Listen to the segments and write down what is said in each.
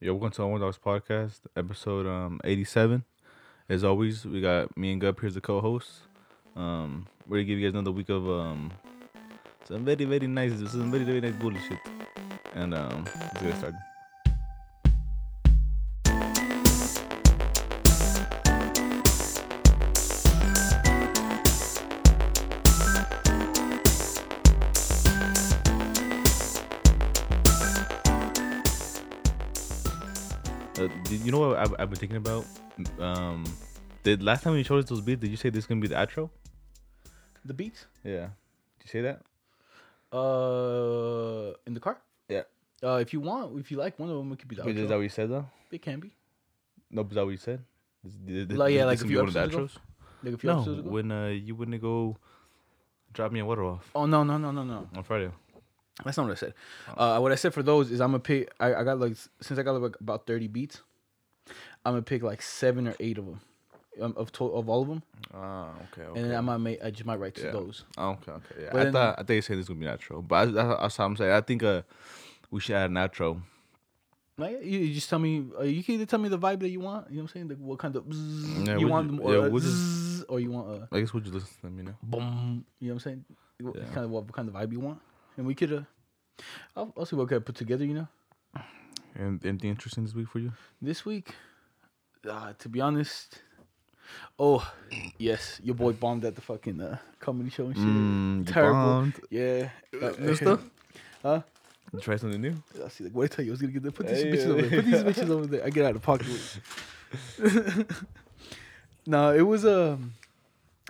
Yo, welcome to One Dogs Podcast, episode um eighty seven. As always, we got me and Gub here as the co-host. Um, we're gonna give you guys another week of um some very very nice, some very very nice bullshit, and um let's get started. You know what I've, I've been thinking about? Um, did last time you showed us those beats, did you say this is gonna be the outro? The beats? Yeah. Did you say that? Uh, in the car? Yeah. Uh, if you want, if you like one of them, it could be the Wait, is that what you said though? It can be. No, is that what you said? This- this- this- Like, yeah, like a few the episodes ago? outros? Like a few No, episodes ago. when uh you wouldn't go drop me a water off Oh no no no no no. on Friday. That's not what I said. Uh, what I said for those is I'm gonna pick. I, I got like since I got like about thirty beats, I'm gonna pick like seven or eight of them, um, of to- of all of them, Ah, okay, okay. and then I might make. I just might write to Yeah. those. Oh, okay, okay. Yeah, But I then- thought I thought you said this was gonna be natural, but I, that's, that's what I'm saying. I think uh we should add outro. Like you, you just tell me. Uh, you can either tell me the vibe that you want. You know what I'm saying? Like what kind of bzzz Yeah, you want ju- them, or yeah, a we'll just- zzz, or you want a I guess we'll just listen to them, you know. boom. You know what I'm saying? What Yeah. Kind of what kind of vibe you want, and we could. Uh, I'll, I'll see what I put together. You know, And anything interesting this week for you? this week. Uh, to be honest. Oh, yes, your boy bombed at the fucking uh, comedy show and shit. Mm, you Terrible. bombed. Yeah. Uh, New stuff? Huh? You try something new? I see. Like, what I tell you, I was gonna get there. Put these Hey, bitches over there. Put these bitches over there. I get out of pocket. with it. no, it was um,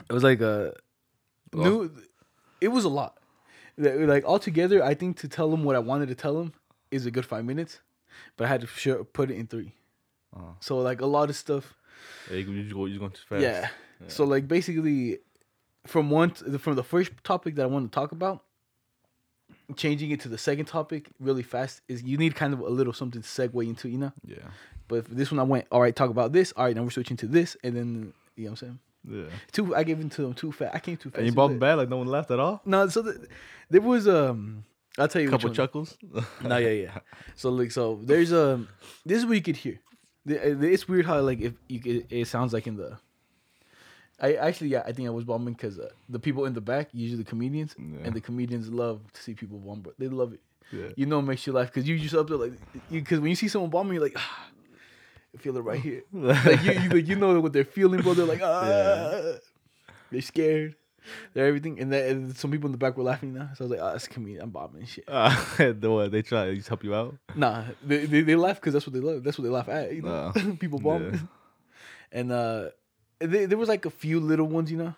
it was like a new. It was a lot. Like all together, I think to tell him what I wanted to tell him is a good five minutes, but I had to sure put it in three. So like a lot of stuff. Yeah, you, you, just go, you just going too fast. Yeah. So like basically, from one t- from the first topic that I want to talk about, changing it to the second topic really fast is you need kind of a little something to segue into, you know. Yeah. But this one, I went all right. Talk about this. All right, now we're switching to this, and then you know what I'm saying. Yeah. Too, I gave into them too fast. I came too fast. And you too bombed bad, like no one laughed at all? No, so the, there was um. I'll tell you. which couple chuckles? No, yeah, yeah. So like, so there's um. This is what you could hear. Uh, It's weird how like if you it sounds like in the. I actually yeah I think I was bombing because uh, the people in the back usually the comedians Yeah. and the comedians love to see people bomb but they love it. Yeah. You know it makes you laugh because you just up there like you because when you see someone bombing you're like ah, I feel it right here like you you, like, you know what they're feeling bro they're like ah they're scared they're everything and, that, and some people in the back were laughing now so I was like ah that's comedian I'm bombing and shit. Uh, the what, they try to help you out? Nah, they they, they laugh because that's what they love. That's what they laugh at. You know, Uh, people bomb. yeah. And uh, they, there was like a few little ones, you know,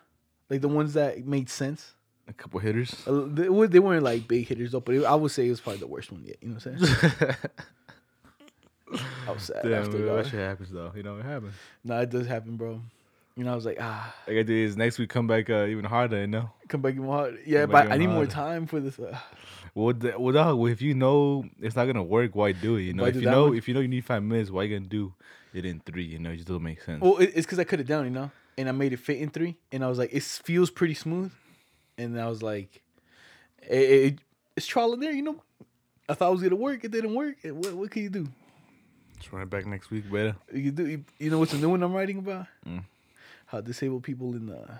like the ones that made sense. A couple hitters. Uh, They, they weren't like big hitters though, but it, I would say it was probably the worst one yet. You know what I'm saying? I was sad Damn, after that. shit happens though. You know, it happens. Nah, it does happen, bro. You know, I was like, ah, I gotta do is next week come back uh, even harder, you know? come back even hard. Yeah, Come but I need more time for this. Uh, Well, the, well, dog, if you know it's not gonna work, why do it? You know, Why if you know if you know you need five minutes, why you gonna do it in three? You know, it just doesn't make sense. well, it's because I cut it down, you know, and I made it fit in three, and I was like, it feels pretty smooth, and I was like, it, it, it's trial and error, you know. I thought it was gonna work, it didn't work. What what can you do? Just run it back next week, better. You do you, you know what's the new one I'm writing about? Mm. How disabled people in uh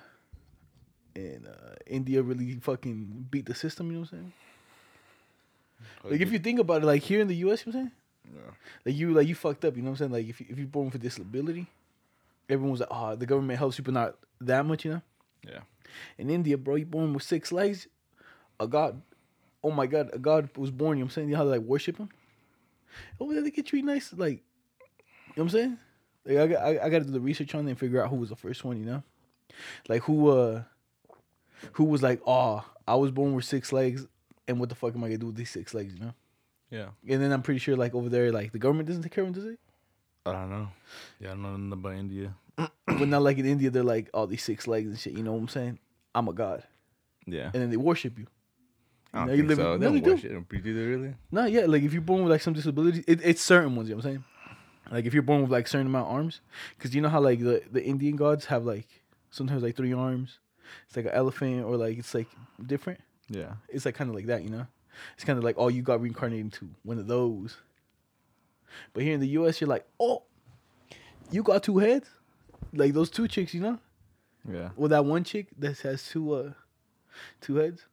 in uh, India really fucking beat the system. You know what I'm saying? Like if you think about it, like here in the U.S., you know what I'm saying? Yeah. Like you like you fucked up. You know what I'm saying? Like if you, if you're born with a disability, everyone's like, oh, the government helps you, but not that much. You know? Yeah. In India, bro, you born with six legs, a god. Oh my god, a god was born. You know what I'm saying? You know how they like worship him? Over there, they get treated nice. Like, you know what I'm saying? Like I I, I got to do the research on it and figure out who was the first one. You know, like who, uh, who was like, oh, I was born with six legs, and what the fuck am I gonna do with these six legs? You know? Yeah. And then I'm pretty sure like over there, like the government doesn't take care of them, does it? I don't know. Yeah, I don't know nothing about India. but not like in India, they're like all these six legs and shit. You know what I'm saying? I'm a god, Yeah. and then they worship you. I don't now you think live- so. no, They they don't do. it. Don't breathe either, really. No, yeah, like if you're born with like some disability, it, it's certain ones. You know what I'm saying? Like if you're born with like certain amount of arms, because you know how like the the Indian gods have like sometimes like three arms. It's like an elephant or like it's like different. Yeah. It's like kind of like that, you know. It's kind of like oh, you got reincarnated into one of those. But here in the U.S., you're like, oh, you got two heads, like those two chicks, you know. Yeah. Well, that one chick that has two uh, two heads.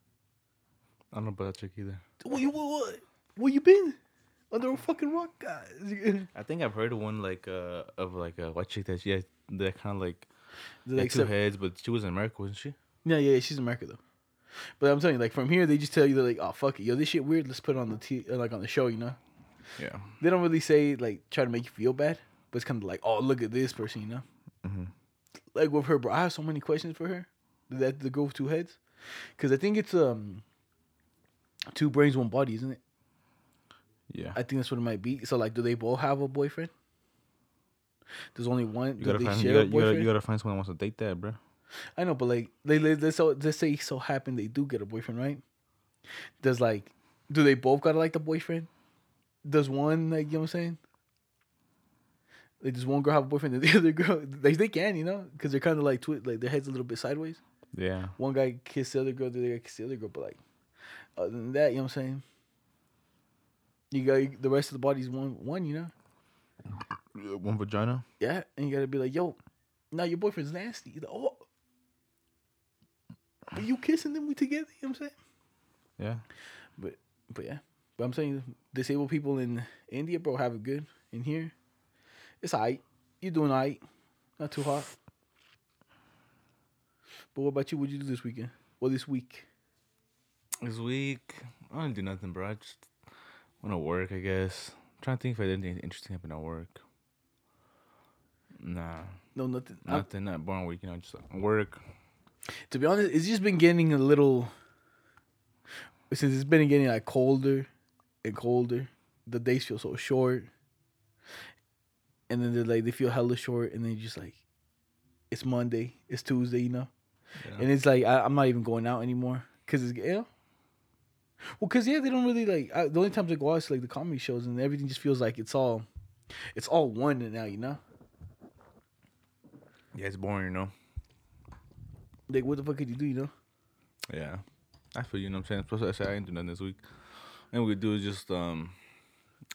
I don't know about that chick either. Where you what? Where you been? Under a fucking rock, guys. I think I've heard of one like uh of like a white chick that she had that kind of like, They're had two some- heads, but she was in America, wasn't she? Yeah, yeah, she's America though. But I'm telling you, like from here, they just tell you they're like, oh fuck it, yo, this shit weird. Let's put it on the t- uh, like on the show, you know. Yeah. They don't really say like try to make you feel bad, but it's kind of like, oh look at this person, you know. Mhm. Like with her, bro, I have so many questions for her. That the girl with two heads, because I think it's um two brains, one body, isn't it? Yeah. I think that's what it might be. So like, do they both have a boyfriend? There's only one. you Do gotta they find you gotta, a you gotta boyfriend? you gotta find someone that wants to date that, bro. I know, but like they they let's so let's say so happen they do get a boyfriend, right? Does like do they both gotta like the boyfriend? Does one like you know what I'm saying? Like does one girl have a boyfriend and the other girl they they can you know because they're kind of like twi- like their heads a little bit sideways. Yeah. One guy kiss the other girl, the other guy kiss the other girl, but like other than that, you know what I'm saying? You got the rest of the body's one one, you know? Yeah, One vagina. Yeah, and you gotta be like, yo, now your boyfriend's nasty. You're like, oh, are you kissing them? We together? You know what I'm saying? Yeah. But but yeah, but I'm saying disabled people in India, bro, have it good. In here, it's alright. You doing alright? Not too hot. But what about you? What'd you do this weekend? Well, this week. This week, I didn't do nothing, bro. I just to work, I guess. trying to think if I did anything interesting happen at work. Nah, No, nothing. Nothing. Not boring week, you know. Just uh, work. to be honest, it's just been getting a little. Since it's been getting like colder and colder, the days feel so short. And then they're like they feel hella short, and then you're just like, it's Monday, it's Tuesday, you know, Yeah. and it's like I, I'm not even going out anymore because it's you know. Well, cause yeah, they don't really like. I, the only times I go out is like the comedy shows, and everything just feels like it's all, it's all one and now, you know. yeah, it's boring, you know. Like what the fuck could you do, you know? Yeah, I feel you know what I'm saying. Plus, I said I ain't do nothing this week. And we do is just um,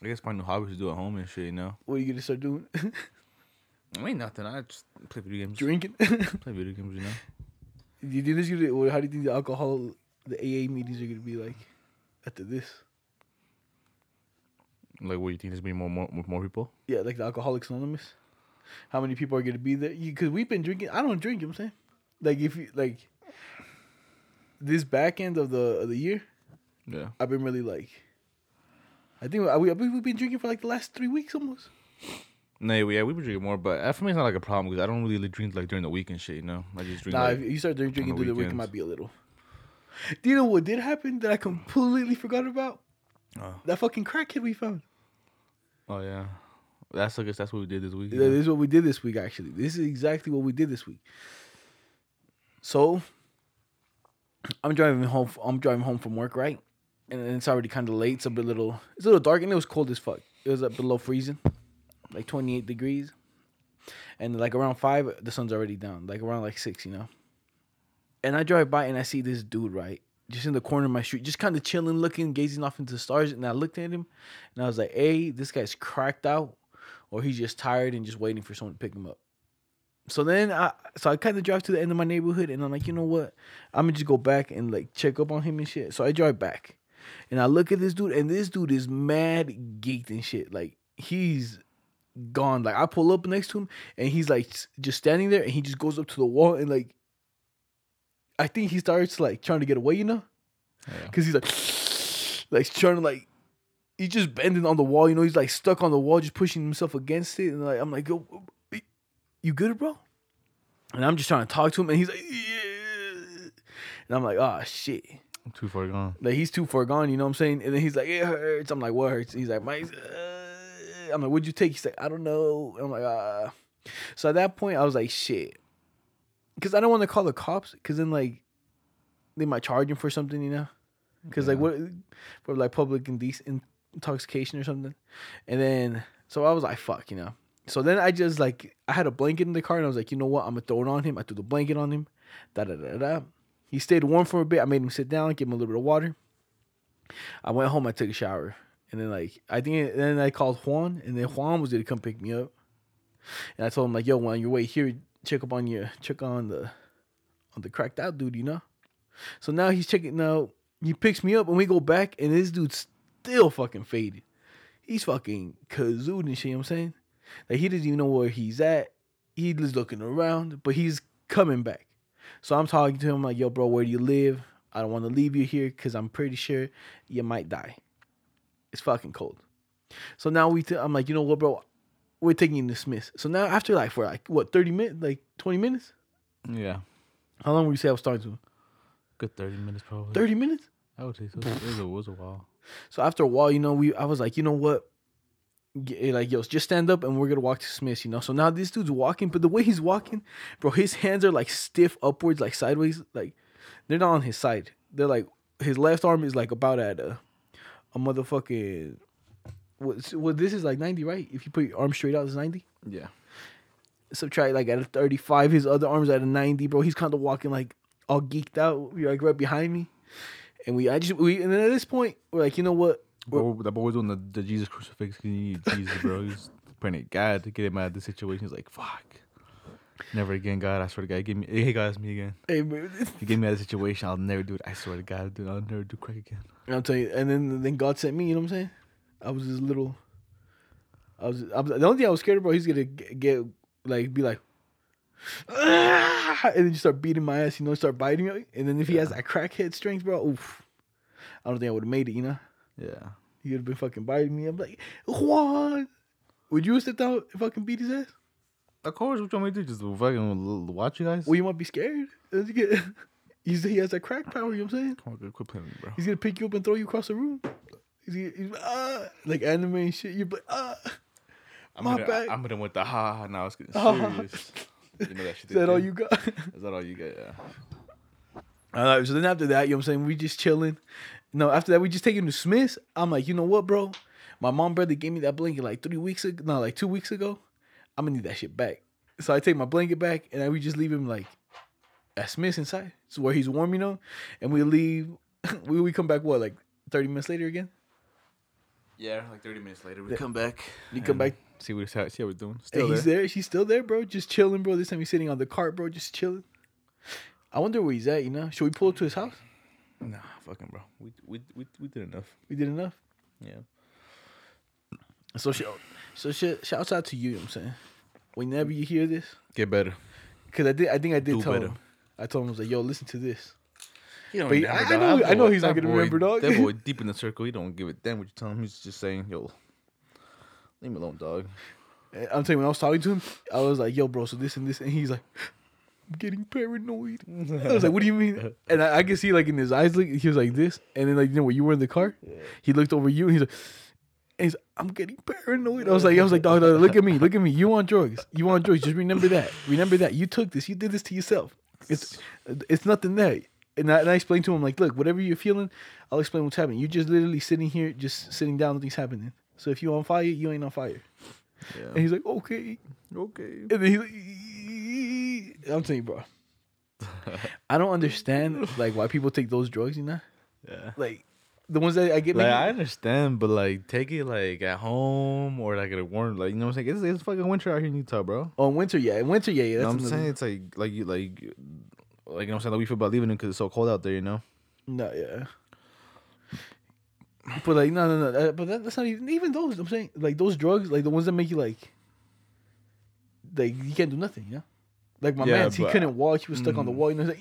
I guess find new hobbies to do at home and shit. You know, What are you gonna start doing? I ain't nothing. I just play video games. Drinking. Play video games, you know. Do you think this gonna, or how do you think the alcohol, the AA meetings are gonna be like after this? Like, what you think there's gonna be more more more people? Yeah, like the Alcoholics Anonymous. How many people are gonna be there? Because we've been drinking. I don't drink. You know what I'm saying, like if you like this back end of the of the year, Yeah. I've been really like. I think we we've been drinking for like the last three weeks almost. No, yeah, yeah, we were drinking more, but for me it's not like a problem because I don't really drink like during the week and shit. You know, I just drink. Nah, like, if you start drinking, through the the week, it might be a little. Do you know what did happen that I completely forgot about? Oh. That fucking crackhead we found. oh yeah, that's I guess that's what we did this week. Yeah, this is what we did this week. Actually, this is exactly what we did this week. So, I'm driving home. I'm driving home from work, right? And it's already kind of late. It's a bit little. It's a little dark, and it was cold as fuck. It was up below freezing, like 28 degrees. And like around five, the sun's already down. Like around like six, you know. And I drive by and I see this dude right, just in the corner of my street, just kind of chilling, looking, gazing off into the stars. And I looked at him, and I was like, "Hey, this guy's cracked out." or he's just tired and just waiting for someone to pick him up. So then I so I kind of drive to the end of my neighborhood and I'm like, you know what? I'm gonna just go back and like check up on him and shit. So I drive back and I look at this dude and this dude is mad geeked and shit. Like he's gone. Like I pull up next to him and he's like just standing there and he just goes up to the wall and like I think he starts like trying to get away, you know? Yeah. Cause he's like like trying to like he's just bending on the wall, you know, he's like stuck on the wall, just pushing himself against it. And like I'm like, yo, you good, bro? And I'm just trying to talk to him, and he's like, yeah. And I'm like, oh shit. I'm too far gone. Like he's too far gone, you know what I'm saying? And then he's like, it hurts. I'm like, what hurts? He's like, my uh. I'm like, what'd you take? He's like, I don't know. I'm like, ah. So at that point, I was like, shit. Because I don't want to call the cops, because then like they might charge him for something, you know? Because like what for like public indec- intoxication or something. And then so I was like, fuck, you know. So then I just like I had a blanket in the car and I was like, you know what? I'm gonna throw it on him. I threw the blanket on him. Da da da da. He stayed warm for a bit. I made him sit down, gave him a little bit of water. I went home. I took a shower, And then like I think then I called Juan, and then Juan was gonna come pick me up. And I told him like, "Yo, on your way here, check up on your check on the on the cracked out dude, you know." So now he's checking. Now he picks me up, and we go back, and this dude's still fucking faded. He's fucking kazooed and shit. You know what I'm saying, like he doesn't even know where he's at. He's looking around, but he's coming back. So I'm talking to him like, "Yo, bro, where do you live? I don't want to leave you here because I'm pretty sure you might die. It's fucking cold." So now we, t- I'm like, you know what, bro? We're taking to Smith. So now after like for like what 30 minutes, like 20 minutes. Yeah. How long would you say I was talking to him? Good thirty minutes probably. 30 minutes. I would say so. It was a, it was a while. So after a while, you know, we I was like, you know what? Eh, like, yo, just stand up and we're gonna walk to Smith's, you know. So now this dude's walking, but the way he's walking, bro, his hands are like stiff upwards, like sideways, like they're not on his side. They're like his left arm is like about at a, a motherfucking. What, well, this is like ninety, right? If you put your arm straight out, it's ninety. Yeah. Subtract like at a thirty-five, his other arm's at a ninety, bro. He's kind of walking like all geeked out, You're like right behind me, and we, I just, we, and then at this point, we're like, you know what? Bro, that boy was doing the, the Jesus crucifix. He needed Jesus, bro. He's praying to God to get him out of the situation. He's like, fuck. Never again, God. I swear to God. Give me, hey, God, it's me again. Hey, man. You get me out of the situation. I'll never do it. I swear to God, dude. I'll never do crack again. And I'm telling you, and then then God sent me. You know what I'm saying? I was just little. I was, I was the only thing I was scared about. He's gonna get, get like be like, "Ah!" and then you start beating my ass. You know, start biting me. And then if he has that crackhead strength, bro, oof, I don't think I would have made it. You know, Yeah. he would have been fucking biting me. I'm like, Juan, would you have stepped out and fucking beat his ass? Of course, what you want me to do? Just fucking watch you guys? Well, you might be scared. Does he get- He's, he has that crack power. You know what I'm saying? Come on, quit playing with me, bro. He's gonna pick you up and throw you across the room. He's, he's ah, like anime and shit. You're like ah. I'm my gonna, bad. I'm gonna with the ha ha. Now it's getting Ah. serious. you know that shit. Is that all you got? Is that all you get? Yeah. All right. so then after that, you know what I'm saying? We just chilling. No, after that, we just take him to Smith's. I'm like, you know what, bro? My mom brother gave me that blanket like three weeks ago. No, like two weeks ago. I'm gonna need that shit back. So I take my blanket back and then we just leave him like at Smith's inside. It's where he's warm, you know? And we leave. we, we come back, what, like 30 minutes later again? Yeah, like 30 minutes later, we come back. You come back. See what, see how we're doing. And he's there. there. She's still there, bro. Just chilling, bro. This time he's sitting on the cart, bro. Just chilling. I wonder where he's at, you know? Should we pull up to his house? Nah, fucking bro. We, we, we, we did enough. We did enough. Yeah. So sh- so shit. Shouts out to you. you know what I'm saying, whenever you hear this, Get better. because I did. I think I did Do tell better. him. I told him I was like, "Yo, listen to this." He don't But he- I- I know- I know boy- he's not gonna boy- remember, dog. That boy deep in the circle. He don't give a damn what you tell him. He's just saying, yo, leave me alone, dog. Eh, I'm telling you, when I was talking to him, I was like, "Yo, bro, so this and this," and he's like, "I'm getting paranoid." I was like, "What do you mean?" And I, I could see like in his eyes, like he was like this, and then like you know when you were in the car, he looked over you, and he's like. And he's like, I'm getting paranoid. I was like, I was like, dog, dog, look at me, look at me. You on drugs? You on drugs? Just remember that. Remember that. You took this. You did this to yourself. It's it's nothing there. And I, and I explained to him like, look, whatever you're feeling, I'll explain what's happening. You're just literally sitting here, just sitting down, nothing's happening. So if you're on fire, you ain't on fire. And he's like, okay. Okay. And then he's like, I'm telling you, bro. I don't understand like why people take those drugs, you know? Yeah. Like the ones that I get Like I understand, but like take it like at home or like at a warm, like you know what I'm saying. It's, it's fucking winter out here in Utah, bro. Oh, winter, yeah. Winter, yeah, yeah. You know what I'm saying? It's like like you like like you know what I'm saying. Like we feel about leaving it because it's so cold out there, you know. No, yeah. But like, no, no, no. that- But that, that's not even even those. I'm saying like those drugs, like the ones that make you like, like you can't do nothing. You know, like my Yeah, man, he couldn't walk. He was stuck on the Mm. wall. You know, like,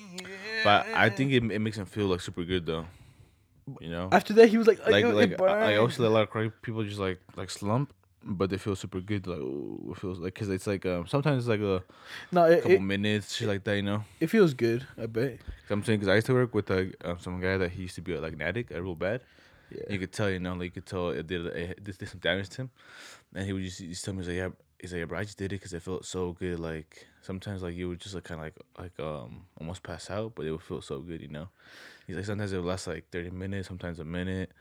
But I think it, it makes him feel like super good though. You know, after that he was like, like "Yo, it like I, I also a lot of crazy people just like like slump, but they feel super good. Like oh, it feels like because it's like um sometimes it's like a no, it, couple it, minutes, shit like that. You know, it feels good. I bet. 'Cause I'm saying because I used to work with like um, some guy that he used to be like an addict, a real bad. Yeah. You could tell, you know, like you could tell it did it did, did some damage to him, and he would just, just tell me he's like, yeah, he's like, yeah, bro, I just did it because it felt so good. Like sometimes like you would just like kind of like like um almost pass out, but it would feel so good, you know. He's like sometimes it would last like thirty minutes, sometimes a minute,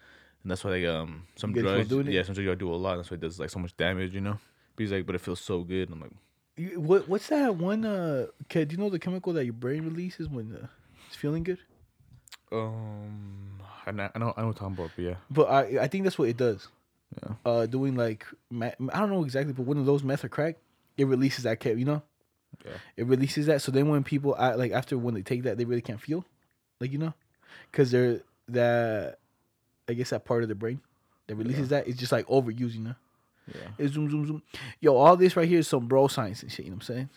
and that's why like um some You drugs, yeah, some drugs you do a lot. That's why it does like so much damage, you know. But he's like, but it feels so good. I'm like, You- What what's that one? Uh, kid, do you know the chemical that your brain releases when uh, it's feeling good? um, I know, I know, I know what I'm talking about, but yeah, But I I think that's what it does. Yeah. uh, doing like I don't know exactly, but one of those meth or crack, it releases that cap. You know, Yeah. it releases that. So then when people I, like after when they take that, they really can't feel, like you know, because they're that I guess that part of the brain that releases that is just like overused. You know, Yeah. it's zoom zoom zoom. Yo, all this right here is some bro science and shit. You know what I'm saying?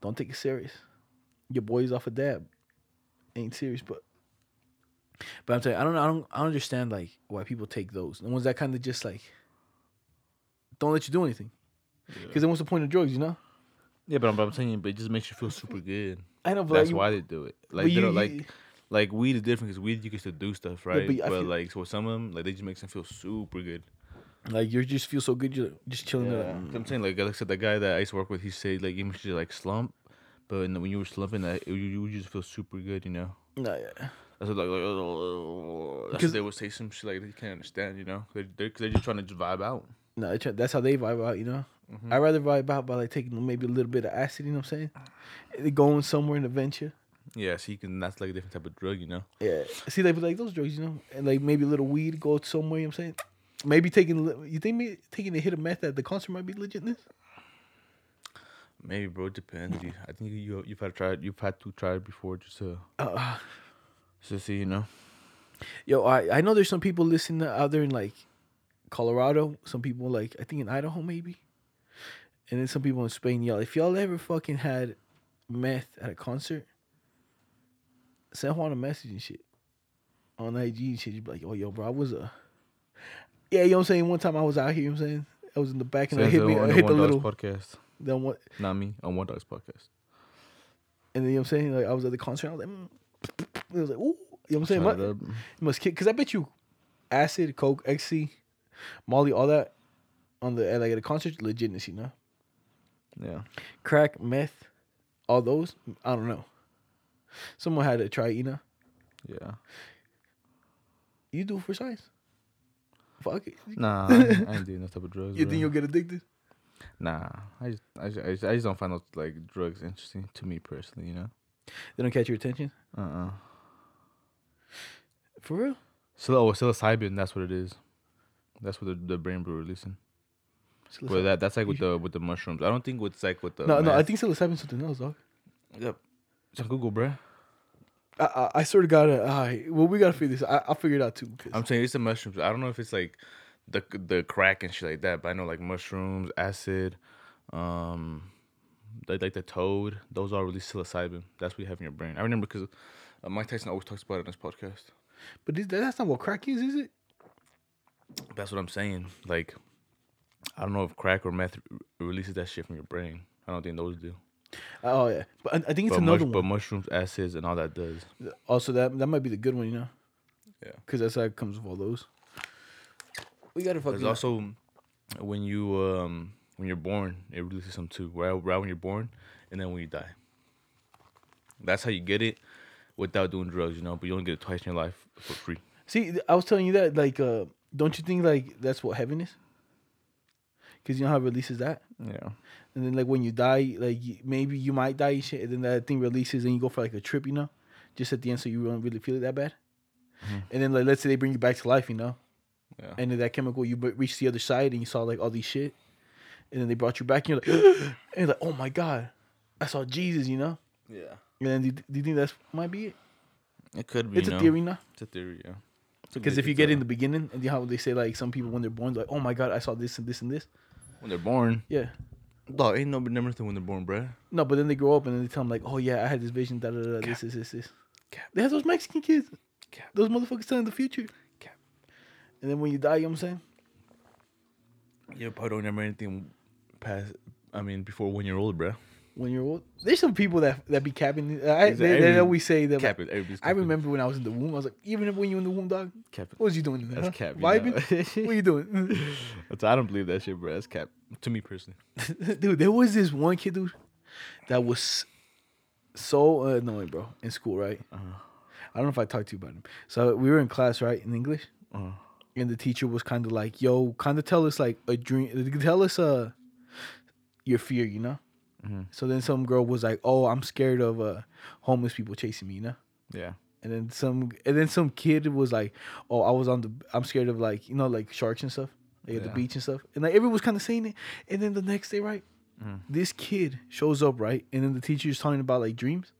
Don't take it serious. Your boy's off a dab. Ain't serious, but but I'm telling you, I don't. I don't. I don't understand like why people take those. The ones that kind of just like don't let you do anything. Because then what's the point of drugs? You know. Yeah, but I'm, but I'm saying, but it just makes you feel super good. I know, but That's like, why they do it. Like, they you- don't, you- like, like weed is different because weed you can still do stuff, right? but I but feel- like, so some of them, like, they just makes them feel super good. like you just feel so good. You're just chilling. there, like, I'm saying, like, like I said, the guy that I used to work with, he said, like, even if you like slump, but when when you were slumping, that you, you would just feel super good, you know. mm, nah, yeah. That's what, like, like that's Because- what they would say some shit like they can't understand, you know. They're, they're, cause they're just trying to just vibe out. No, they try- that's how they vibe out, you know. Mm-hmm. I rather vibe out by like taking maybe a little bit of acid. You know what I'm saying? They going somewhere in the venture. Yeah, so you can. That's like a different type of drug, you know. Yeah. See, like, like those drugs, you know, and like maybe a little weed go somewhere. You know what I'm saying? Maybe taking. a You think me taking a hit of meth at the concert might be legitness? Maybe, bro. It depends. I think you you've had to try it. You've had to try it before, just to Uh, just to see, you know. yo, I I know there's some people listening out there in like Colorado. Some people like I think in Idaho maybe, and then some people in Spain. Y'all, if y'all ever fucking had meth at a concert, send Juan a message and shit on IG and shit. You be like, oh yo, bro, I was a yeah, you know what I'm saying. One time I was out here, you know what I'm saying. I was in the back and I hit it me, on I the hit the Dogs little, podcast. then what, Not me on One Dogs podcast. and then you know what I'm saying. Like I was at the concert, I was like, mm. it was like, ooh, you know what I'm saying. Shut Mu- it up. You must kick because I bet you acid, coke, XC, Molly, all that on the like at a concert legitness, you know. Yeah. Crack, meth, all those. I don't know. Someone had to try, you know. Yeah. You do it for science. Fuck it. Nah, I ain't, I ain't doing that type of drugs. You bro. think you'll get addicted? Nah, I just, I just, I just, don't find those like drugs interesting to me personally. You know. They don't catch your attention Uh. uh for real. So, oh, psilocybin. That's what it is. That's what the, the brain brew releasing. But that that's like with the with the mushrooms. I don't think it's like with the. no, no, I meth. think psilocybin something else, dog. Yep. It's on Google, bruh. I, I, I sort of gotta. Uh, well, we gotta figure this. I, I'll figure it out too. 'cause- I'm saying it's the mushrooms. I don't know if it's like the the crack and shit like that, but I know like mushrooms, acid, um, like like the toad. Those all release psilocybin. That's what you have in your brain. I remember because uh, Mike Tyson always talks about it on his podcast. but this, that's not what crack is, is it? That's what I'm saying. Like, I don't know if crack or meth r- releases that shit from your brain. I don't think those do. Oh yeah, but I, I think it's But, another mush- but one. mushrooms, acids, and all that does. Also, that that might be the good one, you know. Yeah. Because that's how it comes with all those. We gotta fucking. There's also when you um when you're born, it releases some too. Right, right when you're born, and then when you die. That's how you get it without doing drugs, you know. But you only get it twice in your life for free. See, I was telling you that, like, uh, don't you think like that's what heaven is? Because you know how it releases that, Yeah. and then like when you die, like maybe you might die, and shit, and then that thing releases, and you go for like a trip, you know, just at the end, so you don't really feel it that bad. Mm-hmm. And then like let's say they bring you back to life, you know, Yeah. and then that chemical you reach the other side, and you saw like all these shit, and then they brought you back, and you're like, and you're like, oh my god, I saw Jesus, you know. Yeah. And then do you, do you think that's might be it? It could be. It's a know. theory now. It's a theory, yeah. Because if you get in the beginning, and you know how they say like some people when they're born, like, oh my god, I saw this and this and this. When they're born, Yeah. dog ain't no never nothing when they're born, bruh. No, but then they grow up and then they tell them like, oh yeah, I had this vision, da da da, this, this, this, this. Cap. They have those Mexican kids. Cap. Those motherfuckers telling the future. Cap. And then when you die, you know what I'm saying? You probably don't remember anything past. I mean, before one year old, bruh. When you're old, there's some people that that be capping. I, Exactly. they, they always say that. Cap it. Everybody's I remember when I was in the womb. I was like, even when you in the womb, dog, Cap it. what was you doing? in there, That's huh? cap. Vibing. know? what you doing, I don't believe that shit, bro. That's cap. To me personally. dude? There was this one kid, dude, that was so annoying, bro, in school, right? Uh-huh. I don't know if I talked to you about him. So we were in class, right, in English, Uh-huh. and the teacher was kind of like, "Yo, kind of tell us like a dream, tell us uh your fear, you know." Mhm. So then some girl was like, "Oh, I'm scared of uh homeless people chasing me," you know. Yeah. And then some, and then some kid was like, "Oh, I was on the. I'm scared of like you know like sharks and stuff, like at the beach and stuff." And like everyone was kind of saying it. And then the next day, right, Mm. this kid shows up, right, and then the teacher's talking about like dreams,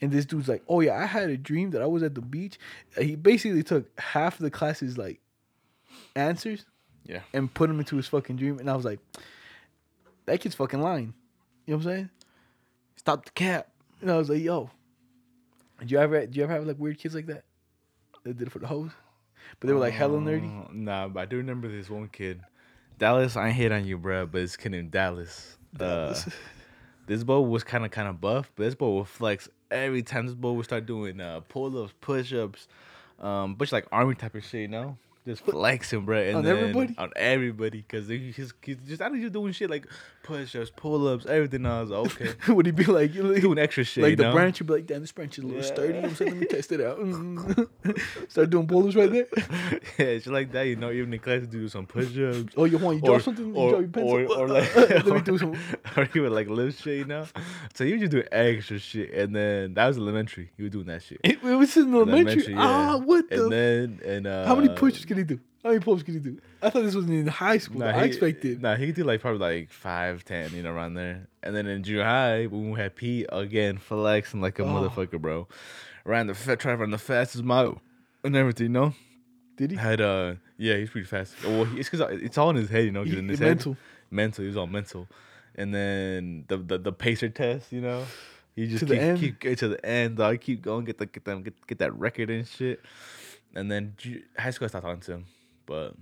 and this dude's like, "Oh yeah, I had a dream that I was at the beach." He basically took half the class's like answers Yeah. and put them into his fucking dream, and I was like, "That kid's fucking lying." You know what I'm saying? Stop the cap. And I was like, "Yo, did you ever, did you ever have like weird kids like that? That did it for the hoes, but they were like hella nerdy." Oh, Nah, but I do remember this one kid. Dallas, I ain't hate on you, bro, but this kid named Dallas. Uh, this boy was kind of kind of buff, but this boy would flex every time this boy would start doing uh, pull ups, push ups, um, bunch of, like army type of shit, you know. Just flexing, bro, and On then- everybody? on everybody, cause he's, he's just I know he's doing shit like push ups, pull ups, everything. I was like, okay, Would he be like, you doing extra shit, like you the know? branch? You'd be like, "Damn, this branch is a little Yeah. sturdy." You I'm saying, let me test it out. Start doing pull-ups right there. yeah, shit like that, you know. Even in class, do some push ups. Oh, you want you draw something? You or, draw your pencil. or, or like, let me do some. or he would like lift shit, you know. So you just do extra shit, and then that was elementary. You was doing that shit. It, it was in elementary. Ah, what the? And then and uh, How many push-ups can he do? How many pull-ups can he do? I thought this was in high school. Nah, I he, expected. Nah, he could do like probably like five, ten, you know, around there. And then in junior high, when we had PE again flexing like a Oh. motherfucker, bro. Ran the fa- trying to run the fastest mile and everything, you know. Did he? Had uh, yeah, he's pretty fast. Well, he- it's because it's all in his head, you know. 'cause He- in his mental. head, mental. He was all mental. And then the the, the pacer test, you know. He just To keep, keep get to the end. Dog. Keep going, get the get them get, get that record and shit. And then high school, I stopped talking to him, but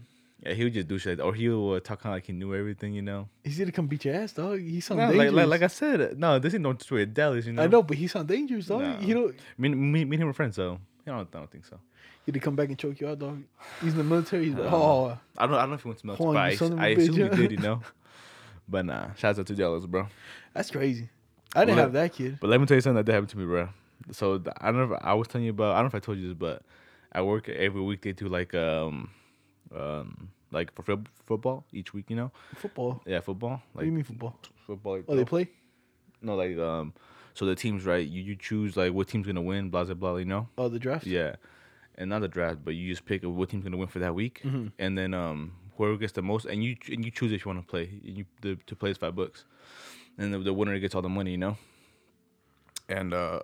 yeah, he would just do shit, or he would uh, talk kind of like he knew everything, you know. He's gonna come beat your ass, dog. He sound Nah, like, dangerous. like like I said, no, this ain't no of Dallas, you know. I know, but he sound dangerous, dog. Nah. You know, Me, me, me and him are friends, so I don't, I don't think so. he'd come back and choke you out, dog. He's in the military. He's like, oh, I don't, I don't know if he went to military, you I, son of a I bitch, assume he did, you know. But nah, shouts out to Dallas, bro. that's crazy. I didn't Well, have that kid. But let me tell you something that did happen to me, bro. So I don't know. If, I was telling you about. I don't know if I told you this, but I work every weekday to like um, um, like for fo- football each week. You know, Football. yeah, football. what do you mean football? football. Like, Oh, they play? No, like um, so the teams, right? You you choose like what team's gonna win, blah blah blah. You know, Oh, the draft? yeah, and not the draft, but you just pick what team's gonna win for that week, Mm-hmm. and then um, whoever gets the most, and you and you choose if you want to play. You the, to play is five bucks, and the, the winner gets all the money. You know, and uh,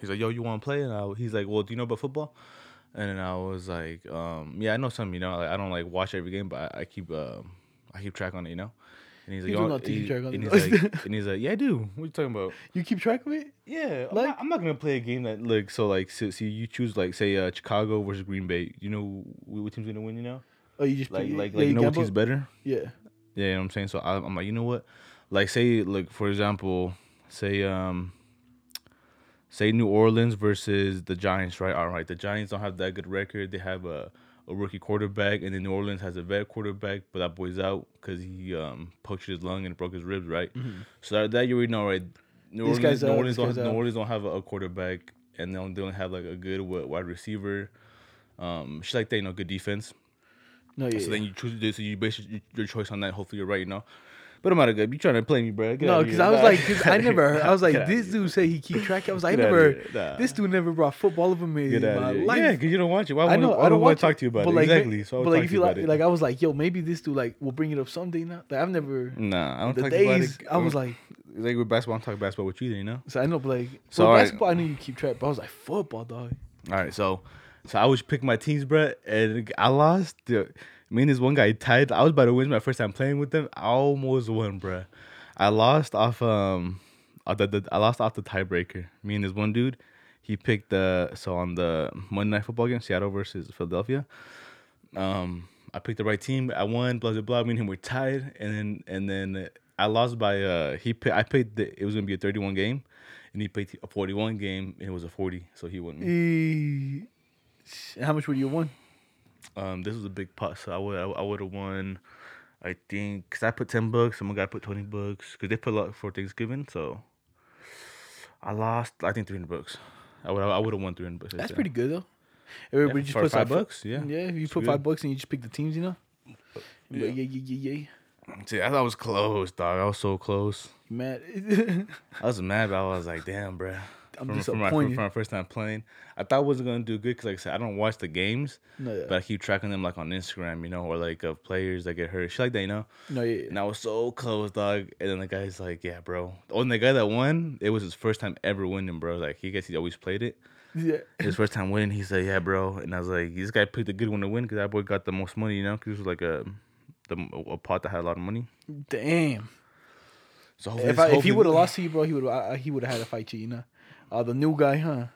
he's like, "Yo, you want to play?" And I, he's like, "Well, do you know about football?" And then I was like, um, "Yeah, I know some. You know, like, I don't like watch every game, but I, I keep um, I keep track on it. You know." And he's like, You do "Yo," not keep he- track on and he's like, and he's like, "Yeah, I do. What you talking about?" You keep track of it? Yeah, I'm, Like- not, I'm not gonna play a game that like so like so, see you choose like say uh, Chicago versus Green Bay. You know wh- what team's gonna win? You know, Oh, you just like pick- like yeah, like you know what team's better. Yeah. Yeah, you know what I'm saying. So I, I'm like, you know what? Like say like for example, say um, say New Orleans versus the Giants, right? All right, the Giants don't have that good record. They have a a rookie quarterback, and then New Orleans has a vet quarterback, but that boy's out because he um punctured his lung and broke his ribs, right? So that, that you already know, right? New Orleans, guy's New Orleans, don't, guy's New. Orleans don't have a, a quarterback, and they don't, they don't have like a good wide receiver. Um, shit like that, you know, good defense. No, yeah. So yeah. then you choose this, so you base your, your choice on that. Hopefully, you're right, you know. But I'm not a good. You trying to play me, bro? Get No, because. I was Nah. like, because I never, heard, I was like, this dude say he keep track. I was like, I never. Nah. this dude never brought football of him in out my life. Yeah, because you don't watch it. Why I know, I don't want to talk to you about it. like, exactly. So I but like, if you like, like, I was like, yo, maybe this dude like will bring it up someday. Now, like, I've never. Nah, I don't The talk days, about it. I was like, like with basketball, I'm talking basketball with you, then, you know. so I know, but like, So, basketball, I knew you keep track, but I was like, football, dog. All right, so so I was picking my teams, bro, and I lost. The, me and this one guy tied. I was about to win my first time playing with them. I almost won, bro. I lost off um, off the, the, I lost off the tiebreaker. Me and this one dude, he picked the so on the Monday night football game, Seattle versus Philadelphia. Um, I picked the right team. I won. Blah blah blah. Me and him were tied, and then and then I lost by uh he picked, I picked the, it was gonna be a thirty one game, and he picked a forty one game, and it was a forty, so he won me. How much would you have won? Um, this was a big pot, so I would I, would have won. I think because I put ten bucks, some guy put twenty bucks because they put a lot for Thanksgiving. So I lost. I think three hundred bucks. I would I would have won three hundred bucks. That's yeah. pretty good though. Everybody Yeah, just puts five like, bucks, yeah. yeah. If you It's put good. five bucks and you just pick the teams, you know. Yeah, yeah, yeah, yeah, yeah. See, I thought I was close, dog. I was so close. Mad. I was mad, but I was like, damn, bruh. I'm from, from my, disappointed. from my first time playing. I thought I wasn't gonna do good because, like I said, I don't watch the games, no, yeah. but I keep tracking them like on Instagram, you know, or like of players that get hurt, shit like that, you know. no, yeah. And I was so close, dog. And then the guy's like, "Yeah, bro." Oh, and the guy that won, it was his first time ever winning, bro. Like he guess he always played it. yeah. His first time winning, he said, "Yeah, bro." And I was like, "This guy picked a good one to win because that boy got the most money, you know, because it was like a the a pot that had a lot of money." Damn. So If, I, if he would have lost to you, bro, he would he would have had to fight you. You know, uh, the new guy, huh?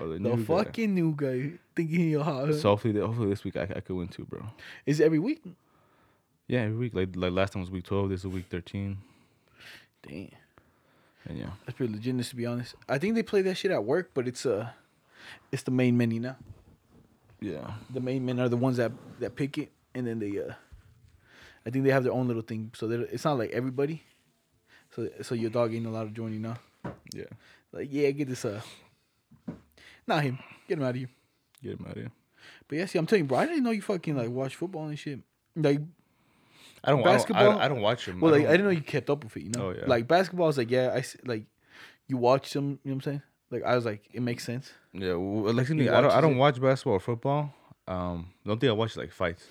Oh, the The new guy. fucking new guy thinking he hot. So hopefully, hopefully this week I, I could win too, bro. Is it every week? Yeah, every week. Like like last time was week twelve. This is week thirteen. Damn, And yeah, that's pretty legit. To be honest, I think they play that shit at work, but it's uh, it's the main men, you know. yeah, The main men are the ones that that pick it, and then they uh, I think they have their own little thing. So it's not like everybody. So so your dog ain't allowed to join you now. yeah. Like yeah, get this uh, not him. Get him out of here. Get him out of here. But yeah, see, I'm telling you, bro, I didn't know you fucking like watch football and shit. Like I don't Basketball- I don't, I, I don't watch him. Well, like I don't- didn't know you kept up with it. You know, Oh, yeah. like basketball is like yeah, I like you watch them. You know what I'm saying? Like I was like, it makes sense. Yeah, well, like me, I don't I don't it. watch basketball or football. Um, don't think I watch like fights,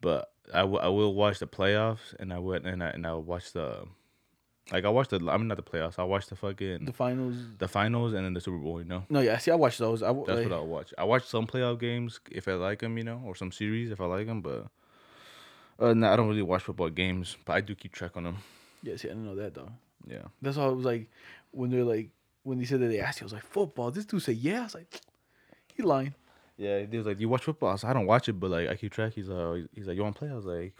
but I, w- I will watch the playoffs and I would and I and I will watch the like I watch the I mean not the playoffs. I watch the fucking The finals, the, finals. and then the Super Bowl. You know, No, yeah, see, I watch those. I that's like, what I watch. I watch some playoff games if I like them, you know, or some series if I like them. But uh, no, I don't really watch football games, but I do keep track on them. yeah, see, I didn't know that though. Yeah, That's why I was like, when they're like, when they said that they asked you, I was like, football. This dude said, yeah. I was like, he lying. yeah. He was like, "You watch football?" I, said, I don't watch it, but like I keep track. He's like, he's like, "You want to play?" I was like.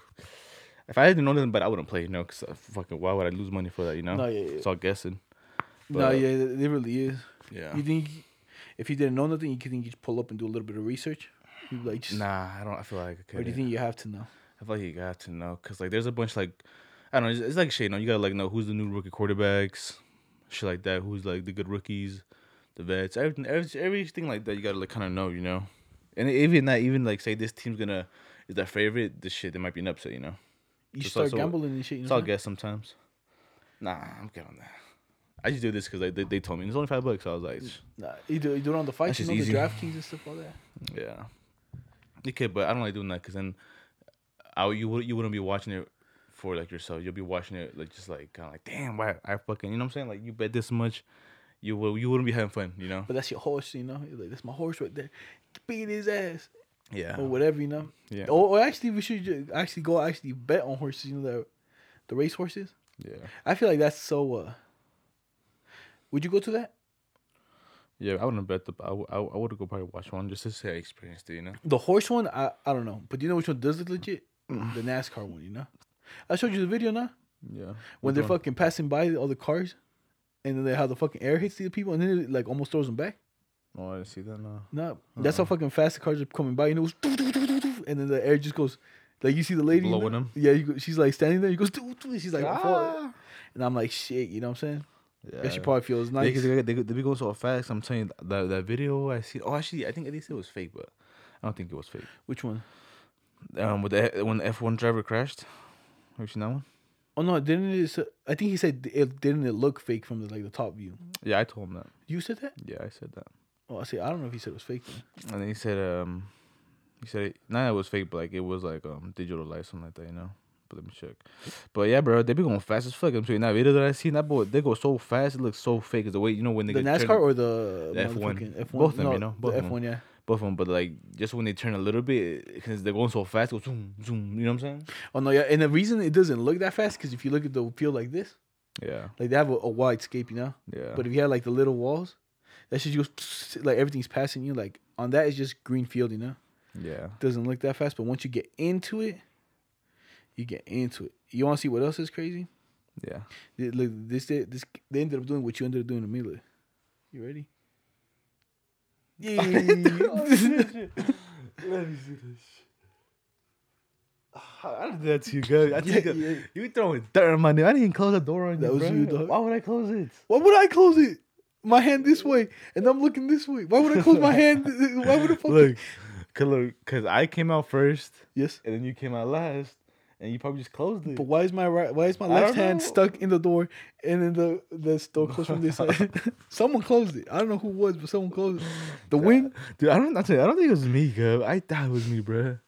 If I didn't know nothing, but I wouldn't play, you know, because uh, fucking why would I lose money for that, you know? No, yeah, yeah. It's all guessing. no, yeah, it really is. Yeah. You think if you didn't know nothing, you think you just pull up and do a little bit of research? You like just, Nah, I don't. I feel like I or do you think you have to know? I feel like you got to know, cause like there's a bunch like, I don't know. It's, it's like shit. You know, you gotta like know who's the new rookie quarterbacks, shit like that. Who's like the good rookies, the vets, everything, every, everything like that. You gotta like kind of know, you know. And even that, even like say this team's gonna is their favorite. This shit, there might be an upset, you know. You Just start also- gambling and shit. You It's know saying? guess sometimes. Nah, I'm good on that. I just do this because like, they, they told me it's only five bucks. So I was like, Nah, you do, you do it on the fights, you know, just the easy. DraftKings and stuff like that. Yeah. Okay, but I don't like doing that because then, I you would you wouldn't be watching it for like yourself. You'll be watching it like just like kind of like damn why I fucking you know what I'm saying like you bet this much, you will you wouldn't be having fun you know. But that's your horse, you know. You're like, that's my horse right there. Beat his ass Yeah. or whatever, you know. Yeah. Or, or actually, we should actually go actually bet on horses. You know the the race horses. Yeah. I feel like that's so. uh Would you go to that? Yeah. I wouldn't bet the I would I would go probably watch one just to say I experienced it. You know. The horse one, I I don't know, but do you know which one does look legit? the NASCAR one, you know. I showed you the video now Yeah. when they're one? fucking passing by all the cars, and then they how the fucking air hits the people, and then it like almost throws them back. Oh, I didn't see that. No. No, that's how fucking fast the cars are coming by, and it was, and then the air just goes, like you see the lady Blowing them? Yeah, you go, she's like standing there. You goes, she's like, Ah. and I'm like, shit, you know what I'm saying? Yeah. She probably feels They, nice. they, they, they be going so fast. I'm telling you, that that video I see. Oh, actually, I think at least it was fake, but I don't think it was fake. Which one? Um, with the when the F1 driver crashed. Have you seen that one? Oh no, didn't it? s- I think he said it didn't it look fake from the like the top view. Yeah, I told him that. You said that? Yeah, I said that. Oh, I see. I don't know if he said it was fake. Then. And then he said, um, he said, it, not it was fake, but like it was like um digital light, something like that, you know. But let me check. But yeah, bro, they be going fast as fuck. I'm saying that video that I seen, that boy, they go so fast, it looks so fake. Cause the way you know when they The get NASCAR turn- or the, The F1. motherfucking F1? Both of them, no, you know, both the them. F1, yeah. both of them, but like just when they turn a little bit, because they're going so fast, it goes zoom, zoom. You know what I'm saying? Oh no, yeah. And the reason it doesn't look that fast because if you look at the field like this, Yeah, like they have a, a wide scape, you know. yeah. But if you had like the little walls, that shit goes like everything's passing you. Like on that, it's just green field, you know. yeah, Doesn't look that fast, but once you get into it, you get into it. You want to see what else is crazy? yeah. Th- Look, this they, this they ended up doing what you ended up doing to me. You ready? Yeah. Oh, Let me see this. I didn't do that to you, guys. I think uh, yeah. you throwing dirt on my name. I didn't even close the door on That you, was bro. you, dog. Why would I close it? Why would I close it? My hand this way, and I'm looking this way. Why would I close my hand? Why would I fucking? Look, cause, look, cause I came out first, Yes. and then you came out last, and you probably just closed it. But why is my right? Why is my left hand know. stuck in the door, and then the the door closed from this side? someone closed it. I don't know who it was, but someone closed it. The wing. Dude, I don't. I don't think it was me, Gub. I thought it was me, bruh.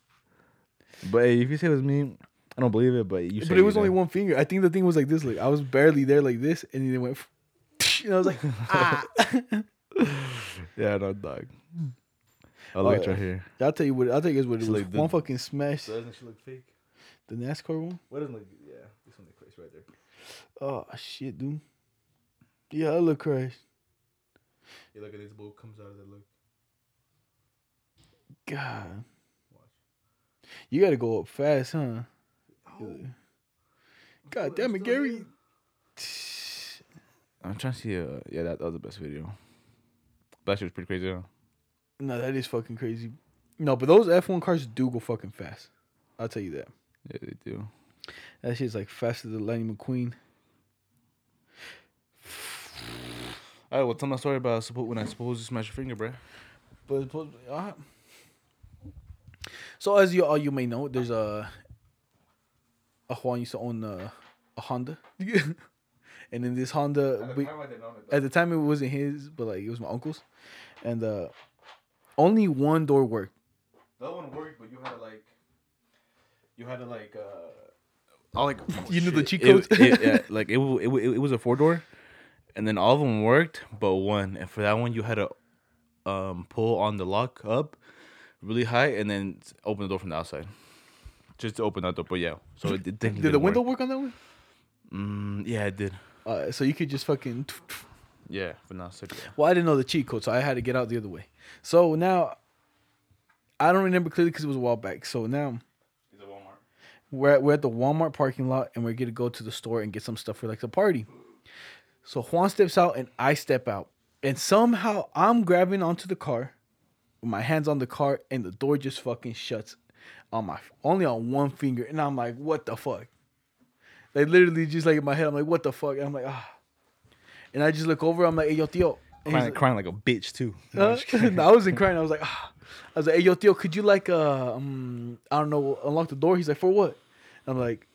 But hey, if you say it was me, I don't believe it. But you. But it was only one finger. I think the thing was like this. Like I was barely there, like this, and then it went. And I was like, ah. Yeah, no dog. I looked right here. I'll tell you what. I'll tell you guys what it It's was. like the- one fucking smash. Doesn't she look fake? The NASCAR one. What doesn't look? Yeah, this one looks right there. Oh shit, dude. Yeah, I look crash. You look at this blue comes out of the look. God, Watch. you gotta go up fast, huh? Oh. God damn it, Gary. I'm trying to see. Uh, yeah, that, that was the best video. That shit was pretty crazy. Huh? No, that is fucking crazy. No, but those F1 cars do go fucking fast. I'll tell you that. Yeah, they do. That shit's like faster than Lightning McQueen. All right, well, tell my story about suppo- when I supposed to smash your finger, bruh. But uh, so as you all you may know, there's a a Juan used to own a, a Honda, and then this Honda, we, at the time it wasn't his, but like it was my uncle's, and uh, only one door worked. That one worked, but you had to like, you had to like, uh, I like You knew the cheat It- codes? it- yeah, like it, wa- it, it was a four door, and then all of them worked, but one. And for that one, you had to um pull on the lock up really high, and then open the door from the outside, just to open that door. But yeah, so it, it didn't. Did the window work on that one? Mm, yeah, it did. Uh, so you could just fucking. Yeah, for now, so. Well, I didn't know the cheat code, so I had to get out the other way. So now, I don't remember clearly because it was a while back. So now He's a Walmart. we're at, we're at the Walmart parking lot and we're gonna go to the store and get some stuff for like the party. So Juan steps out and I step out, and somehow I'm grabbing onto the car, with my hands on the car, and the door just fucking shuts on my only on one finger, and I'm like, what the fuck? Like literally just like in my head, I'm like, what the fuck? And I'm like, ah. And I just look over, I'm like, hey yo, tío. And Crying, like- crying like a bitch too. Huh? no, I wasn't crying. I was like, ah. I was like, hey, yo, Theo, could you like, uh, um, I don't know, unlock the door? He's like, for what? I'm like,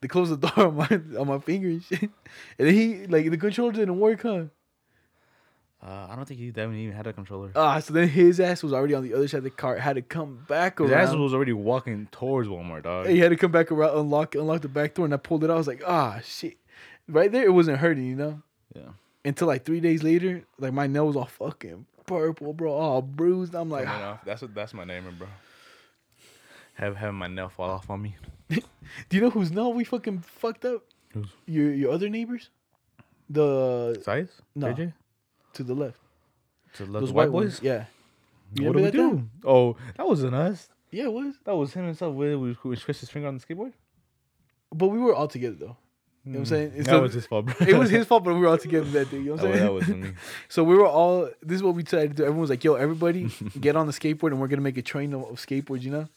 they closed the door on my on my finger and shit. And then he like the controller didn't work, huh? Uh, I don't think he that even had a controller. Ah, so then his ass was already on the other side of the car. Had to come back around. His ass was already walking towards Walmart, dog. he had to come back around, unlock unlock the back door, and I pulled it out. I was like, ah, shit. Right there, it wasn't hurting, you know. Yeah. Until like three days later, like my nail was all fucking purple, bro, all bruised. I'm like, Coming off. That's what that's my name, bro. Have having my nail fall off on me. Do you know who's no we fucking fucked up? Who's? Your your other neighbors? The Size? No. JJ? To the left. To Those those white boys? Yeah. You What do we that do? Oh, that wasn't us. Yeah, it was. That was him himself with with with Chris his finger on the skateboard. But we were all together though. You know what I'm saying? It's Hmm. That the- was his fault, bro. It was his fault, but we were all together that day. You know what I'm Oh, saying? that wasn't me. So we were all. This is what we decided to do. Everyone was like, "Yo, everybody, get on the skateboard, and we're gonna make a train of, of skateboards." You know.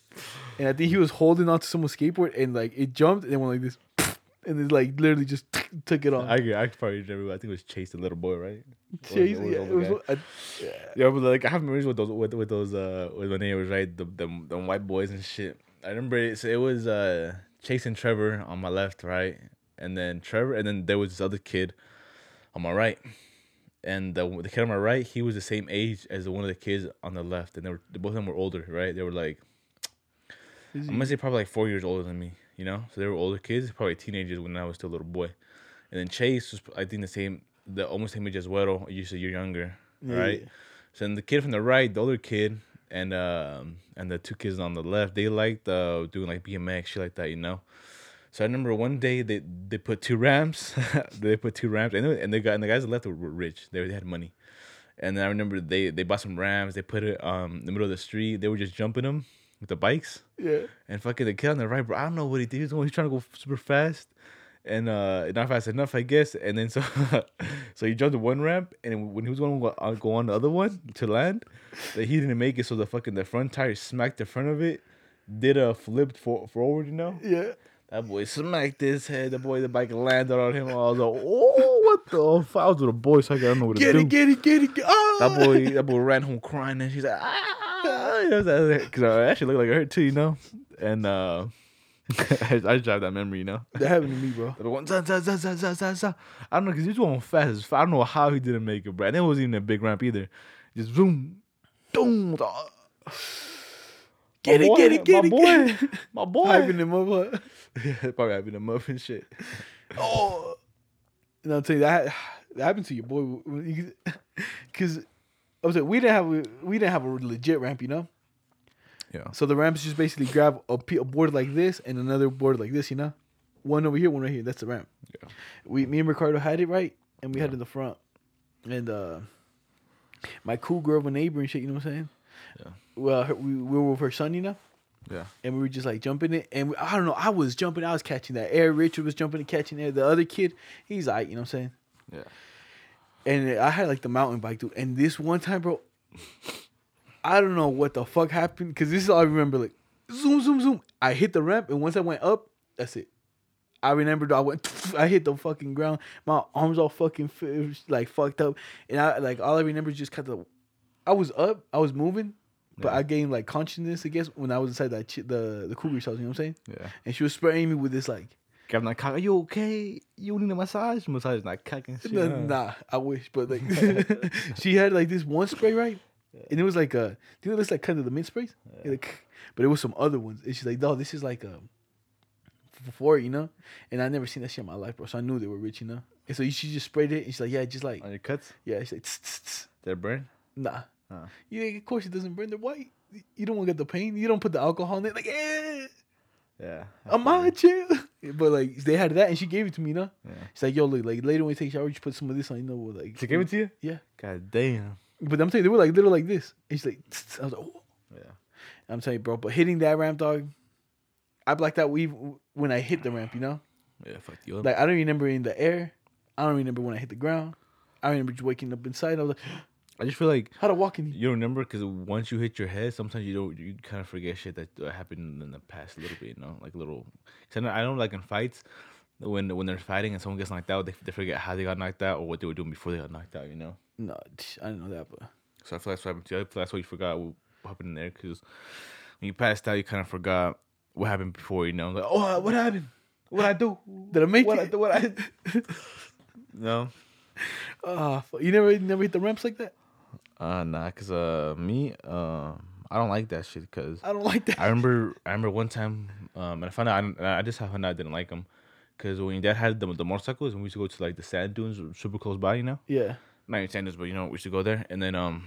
And I think he was holding onto someone's skateboard, and like it jumped, and went like this, and then like literally just took it off. I I probably remember. I think it was Chase, the little boy, right? Chase, or yeah, was. I, yeah. Yeah, but like I have memories with those with, with those uh with my neighbors, right? The them them white boys and shit. I remember it, so it was uh Chase and Trevor on my left, right, and then Trevor, and then there was this other kid on my right, and the the kid on my right, he was the same age as one of the kids on the left, and they were both of them were older, right? They were like I'm gonna say probably like four years older than me, you know. So they were older kids, probably teenagers when I was still a little boy. And then Chase was, I think, the same, the almost same age as Weddle, said you're younger, Yeah, right? So then the kid from the right, the older kid, and um and the two kids on the left, they liked uh doing like BMX, shit like that, you know. So I remember one day they they put two ramps, they put two ramps, and they, and they got and the guys on the left were rich, they, they had money. And then I remember they they bought some rams, they put it um in the middle of the street, they were just jumping them with the bikes. Yeah. And fucking the kid on the right, bro. I don't know what he did. He was, he's trying to go super fast, and uh, not fast enough, I guess. And then so, so he jumped the one ramp, and when he was going to go, uh, go on the other one to land, that he didn't make it. So the fucking the front tire smacked the front of it, did a flip for, forward, you know. Yeah. That boy smacked his head. The boy, the bike landed on him. I was like, oh, what the? Fuck? I was with a boy, so I don't know what to Get do. it, get it, get it. Get, ah! That boy, that boy ran home crying, and she's like, ah, because I actually look like her too, you know. And uh, I, I drive that memory, you know. That happened to me, bro. The one, za, za, za, za, za, za, za. I don't know, cause he's going fast. as I don't know how he didn't make it, bro. And it wasn't even a big ramp either. Just zoom, boom. Get it, get it, get my it, boy, get it. my boy. Hyping him up. Yeah, probably having a muffin shit. Oh, and I'll tell you that that happened to your boy because I was like, we didn't have a, we didn't have a legit ramp, you know. Yeah. So the ramps just basically grab a, a board like this and another board like this, you know, one over here, one right here. That's the ramp. Yeah. We, me and Ricardo had it right, and we had it in the front, and uh, my cool girl, of a neighbor and shit. You know what I'm saying? Yeah. Well, her, we, we were with her son, you know, Yeah. and we were just like jumping it, and we, I don't know, I was jumping, I was catching that air. Richard was jumping and catching air. The other kid, he's like, you know what I'm saying? Yeah. And I had like the mountain bike, dude. And this one time, bro, I don't know what the fuck happened because this is all I remember. Like, zoom, zoom, zoom. I hit the ramp, and once I went up, that's it. I remembered I went, I hit the fucking ground. My arms all fucking like fucked up, and I like all I remember is just kind of, I was up, I was moving, but Yeah. I gained like consciousness, I guess, when I was inside that chi- the the cougar's house. You know what I'm saying? Yeah. And she was spraying me with this like, Gavin like, are you okay? You need a massage? Massage is not cocking shit. Nah, nah, I wish, but like she had like this one spray right, and it was like uh, do you know this like kind of the mint sprays, like, but it was some other ones, and she's like, no, this is like um, for you know, and I never seen that shit in my life, bro. So I knew they were rich, you know, and so she just sprayed it, and she's like, yeah, just like On your cuts? yeah, she's like, "Tss, tss, tss." Their burn? nah, Huh. yeah, of course it doesn't burn. They're white. You don't want to get the pain. You don't put the alcohol in it. Like, eh, Yeah. I'm chill. But like they had that, and she gave it to me, you know. Yeah. She's like, yo, look, like later when you take a shower, you put some of this on, you know, like She gave it to you? Yeah. God damn. But I'm telling you, they were like little like this. And she's like, "Tss, tss." I was like, oh. Yeah. I'm telling you, bro. But hitting that ramp, dog, I blacked out weave when I hit the ramp. You know, Yeah, fuck you up. like I don't remember in the air. I don't remember when I hit the ground. I remember just waking up inside. I was like, I just feel like how to walk in you don't remember because once you hit your head, sometimes you don't. You kind of forget shit that uh, happened in the past a little bit. You know, like little. Cause I know, I like in fights, when when they're fighting and someone gets knocked out, they, they forget how they got knocked out or what they were doing before they got knocked out. You know. No, I didn't know that, but So I feel like that's what happened to you. I feel that's why you forgot what happened in there because when you passed out, you kind of forgot what happened before. You know, like oh, what happened? What I do? did I make What I it? do? What I? no. Fuck. you never never hit the ramps like that. Uh, nah, cause uh, me, uh, I don't like that shit. Cause I don't like that. I remember, I remember one time, um, and I found out, I, I just found out I didn't like them, cause when your dad had the, the motorcycles, and we used to go to like the sand dunes, super close by, you know, yeah, not even sand dunes, but you know, we used to go there, and then um,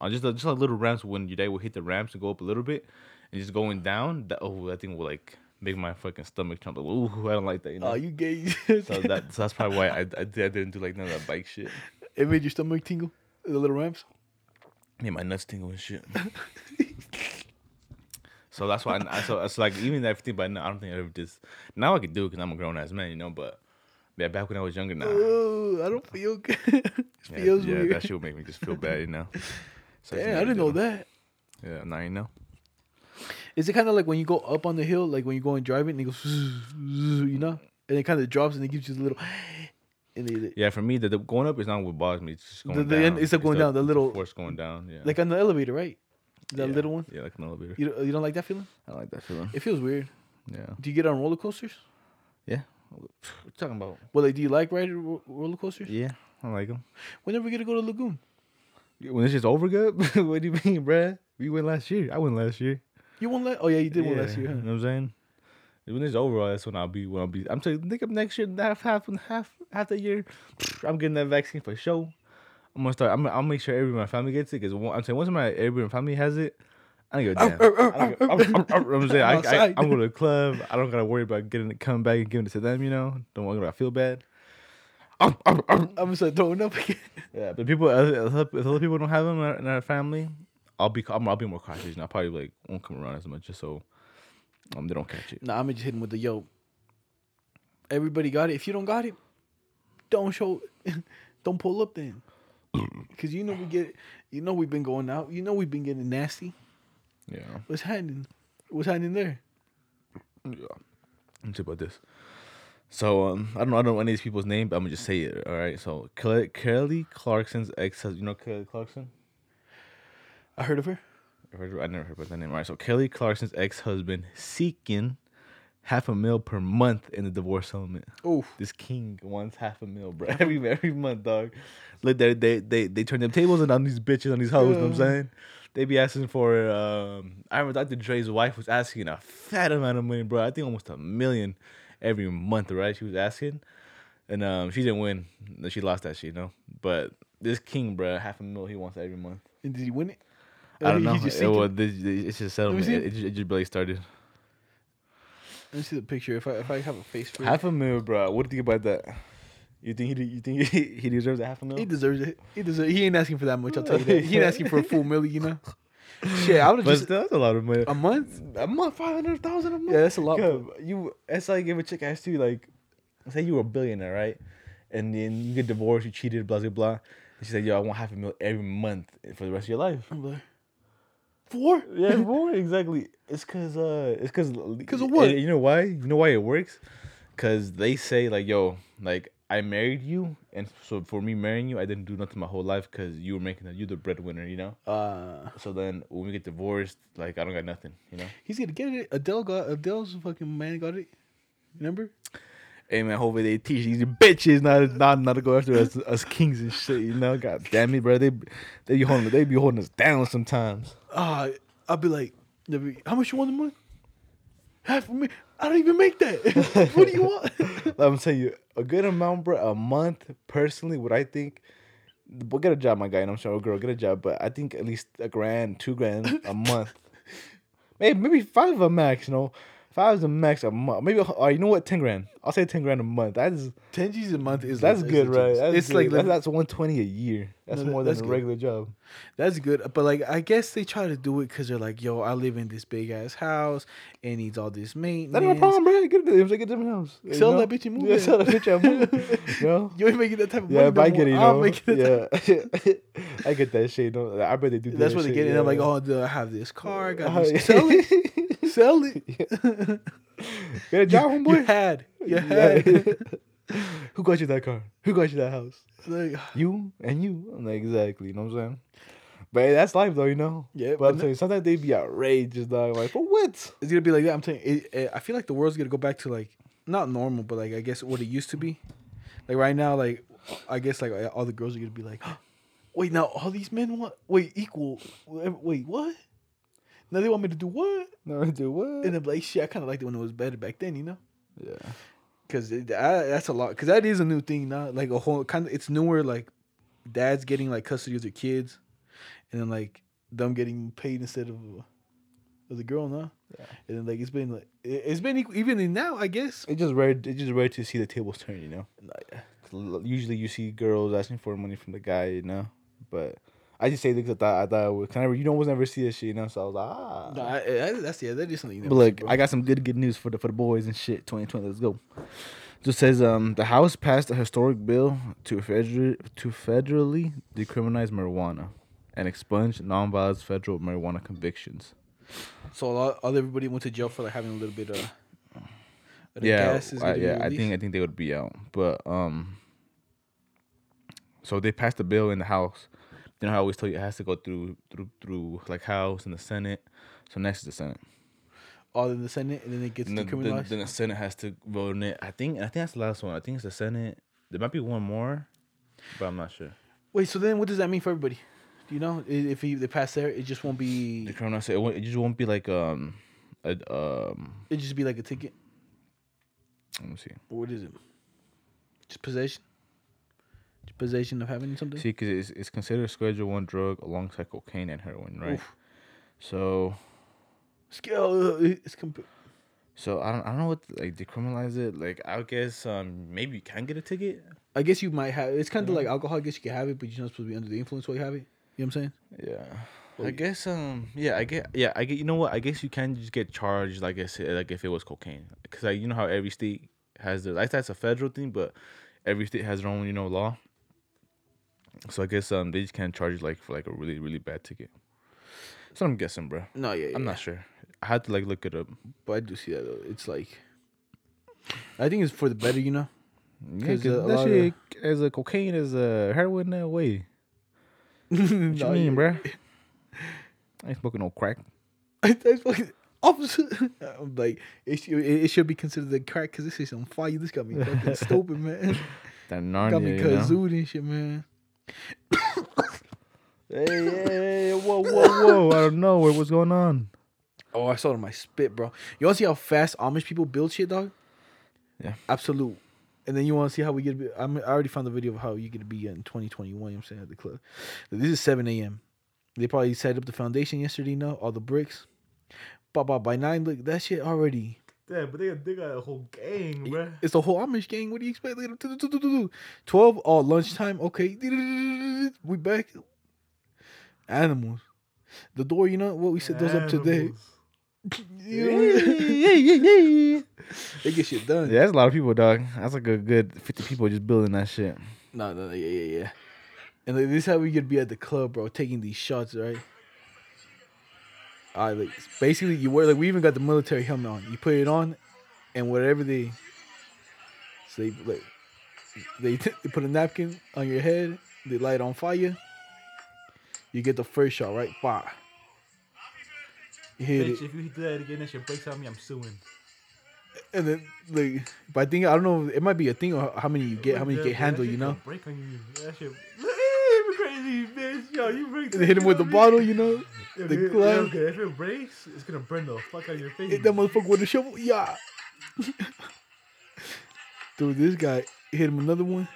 on just just like little ramps when your dad would hit the ramps and go up a little bit, and just going down, that oh, that thing would like make my fucking stomach jump. Like, ooh, I don't like that, you know. oh, you gay. so that so that's probably why I, I, I didn't do like none of that bike shit. it made your stomach tingle. The little ramps. Yeah, my nuts tingle and shit. so that's why. I, so it's like even everything, but I don't think I ever just. Now I can do it because I'm a grown ass man, you know. But yeah, back when I was younger, nah. Oh, I don't feel good. it Yeah, feels yeah, weird. that shit would make me just feel bad, you know. So Yeah, I didn't know that. Yeah, now you know. Is it kind of like when you go up on the hill, like when you go and driving, and it goes, you know, and it kind of drops and it gives you a little, Yeah, for me, the, the going up is not what bothers me. It's just going The- the down. end- it's like going down, the little- force going down. Yeah, like on the elevator, right? That yeah. little one. Yeah, like an elevator. You don't, you don't like that feeling? I like that feeling. It feels weird. Yeah, Do you get on roller coasters? yeah. What talking about? Well, like, do you like riding ro- roller coasters? Yeah, I like them. Whenever we get to go to Lagoon. When it's just over, good. what do you mean, bruh? We went last year. I went last year. You won't? Oh yeah, you did one last year. You know what I'm saying? When it's over, that's when I'll be. When I'll be. I'm saying, think of next year, half, half, half, half the year. I'm getting that vaccine for sure. I'm gonna start. I'm. gonna, I'll make sure everyone in my family gets it because I'm saying once my everyone in my family has it, I don't give a damn. I I'm, saying I, I, I'm going to the club. I don't gotta worry about getting it, coming back and giving it to them. You know, don't worry about feel bad. I'm gonna start throwing up again. Yeah, but people, if other people don't have them in our, in our family, I'll be, I'm, I'll be more cautious. And I probably like won't come around as much just so um they don't catch it. Nah, I'm just hit him with the yo. Everybody got it. If you don't got it, don't show. don't pull up then, because you know we get. You know we've been going out. You know we've been getting nasty. Yeah. What's happening? What's happening there? Yeah. Let's see about this. So um, I don't know, I don't know any of these people's name, but I'm gonna just say it. All right. So Kelly, Kelly Clarkson's ex, you know Kelly Clarkson. I heard of her. I heard- I never heard about that name. All right. So Kelly Clarkson's ex husband seeking half a mil per month in the divorce settlement. Oof. This king wants half a mil, bro. Every every month, dog. Look, they they they they turn them tables and on these bitches on these hoes. You know what I'm saying? They be asking for. Um, I remember Dr. Dre's wife was asking a fat amount of money, bro. I think almost a million every month, right? She was asking, and um, she didn't win. She lost that shit, you know. But this king, bro, half a mil he wants every month. And did he win it? I don't know. It, sinking? was, this, this- it's just settlement. It, it? it, just, it just barely started. Let me see the picture. If I if I have a face for. Half a mil, bro. What do you think about that? You think he you think he, he deserves a half a mil? He deserves it. He deserves. He ain't asking for that much. I'll tell you that. He ain't asking for a full million. You know. Shit, I would just that's a lot of money. a month. A month, five hundred thousand a month. Yeah, that's a lot. Yo, you, it's like if a chick asked you, like, say you were a billionaire, right? And then you get divorced, you cheated, blah blah blah. And she said, "Yo, I want half a mil every month for the rest of your life." I'm like, four. Yeah, more exactly. It's cause, uh, it's cause cause of what? You know why? You know why it works? Cause they say like, "Yo, like I married you, and so for me marrying you, I didn't do nothing my whole life because you were making the, you the breadwinner, you know." Uh, So then when we get divorced, like I don't got nothing, you know. he's gonna get it. Adele got Adele's fucking man got it. Remember? Hey man, hopefully they teach these bitches not not not to go after us us kings and shit. You know, god damn it, bro. They they be holding they be holding us down sometimes. Uh, I'll be like, how much you want the month? Half of me. I don't even make that. what do you want? I'm telling you, a good amount, bro. A month, personally, what I think. Well, get a job, my guy. And I'm sure, a girl, get a job. But I think at least a grand, two grand a month. Maybe maybe five a max. You know, five is a max a month. Maybe uh, you know what, ten grand. I'll say ten grand a month. That is Ten G's a month is that's is good, right? That's it's good. like that's, that's one twenty a year. That's No, more than that's a good. regular job. That's good, but like I guess they try to do it because they're like, "Yo, I live in this big ass house. and needs all this maintenance." That's no problem, bro. Get it. Get a different house. You Sell know? that bitch and move Yeah, sell that bitch and move. you know? You ain't making that type of Yeah, money. but I get it. You know? Yeah, I get that shit. You know? I bet they do. That's that what they shit, get. And I'm like, "Oh, do I have this car? I got Uh, this. Sell it. Sell it. Get a job, You homeboy. had. You Yeah. had. Who got you that car? Who got you that house? like, You and you. I'm like, exactly. You know what I'm saying? But hey, that's life, though. You know. Yeah, But but I'm no- saying sometimes they be outrageous, dog. Like, for what? it's gonna be like that. I'm telling you, it, it, I feel like the world's gonna go back to like not normal, but like I guess what it used to be. Like right now, like I guess like all the girls are gonna be like, wait, now all these men want wait equal. Wait, what? Now they want me to do what? No, do what? And I'm like, shit, I kind of liked it when it was better back then, you know? yeah. Because that's a lot. Because that is a new thing now. Like a whole kind of, it's newer. Like dads getting like custody of their kids, and then like them getting paid instead of uh, of the girl, now. Yeah. And then like it's been like it- it's been equal, even now, I guess. It's just rare. It's just rare to see the tables turn. You know. Like, 'Cause Usually you see girls asking for money from the guy, you know. But I just say this 'cause I thought I thought it was of you don't always never see this shit, you know. So I was like, ah. no, I, I, that's yeah, that is something. But see, look, bro. I got some good good news for the for the boys and shit. 2020, let's go. Just says um the House passed a historic bill to federal to federally decriminalize marijuana and expunge nonviolent federal marijuana convictions. so a lot, all everybody went to jail for like having a little bit of. yeah, I, yeah, I think. I think they would be out, but um. So they passed the bill in the House. You know how I always tell you it has to go through through through like House and the Senate. So next is the Senate. all in the Senate, and then it gets And then, then, decriminalized. then the Senate has to vote on it. I think I think that's the last one. I think it's the Senate. There might be one more, but I'm not sure. Wait, so then what does that mean for everybody? Do you know if he, they pass there, it just won't be. The criminal it, won't, it just won't be like um, a, um. It just be like a ticket. Let me see. What is it? Just possession. Possession of having something. See, because it's it's considered a Schedule One drug alongside cocaine and heroin, right? Oof. So Scale. uh, It's comp- so I don't I don't know what like decriminalize it. Like I guess um maybe you can get a ticket. I guess you might have. It's kind of like alcohol. I guess you can have it, but you're not supposed to be under the influence while you have it. You know what I'm saying? Yeah. Well, I guess um yeah I get yeah I get you know what I guess you can just get charged like I said like if it was cocaine because like you know how every state has their like that's a federal thing but every state has their own you know law so I guess um they just can't charge you like for like a really really bad ticket so I'm guessing bro No, yeah, I'm not sure I had to like look it up But I do see that though. It's like. I think it's for the better, you know. yeah uh, that shit as a cocaine as a heroin that way what you No, mean yeah. bro I ain't smoking no crack I, I fucking. I'm like, it should, it, should be considered a crack because this is on fire. This got me fucking stupid, man. That got me Narnia, you know? kazooed and shit, man. Hey, hey, whoa, whoa, whoa! Out of nowhere, what's going on? Oh, I saw it in my spit, bro. You want to see how fast Amish people build shit, dog? Yeah. Absolute. And then you want to see how we get. to be- I, I already found the video of how you get to be in 2021. You know what I'm saying at the club. This is 7 a.m. They probably set up the foundation yesterday. Now all the bricks. But by, by nine, look that shit already. Yeah, but they, they got a whole gang, bruh. It's the whole Amish gang. What do you expect? Look at. Do, do, do, do, do. Twelve. Oh, lunchtime. Okay. We back. Animals. The door. You know what we set those up today. they get shit done. Yeah, that's a lot of people, dog. That's like a good 50 people just building that shit. No, no, no, yeah, yeah, yeah. And like, this is how we could be at the club, bro, taking these shots, right? Right, like basically you wear like we even got the military helmet on. You put it on, and whatever they, so they like, they, they put a napkin on your head. They light it on fire. You get the first shot, right? Bah. You hit it. if you do that again, that shit breaks on me, I'm suing. And then like, but I think I don't know. It might be a thing or how many you get, how many you get handle. You know. Break on you. That shit. Crazy, bitch. Yo, you break. They hit him with the bottle, you know. Yeah, the yeah, glass. okay, if it breaks, it's gonna burn the fuck out of your face. Hit that motherfucker with a shovel. Yeah. Dude, this guy hit him another one.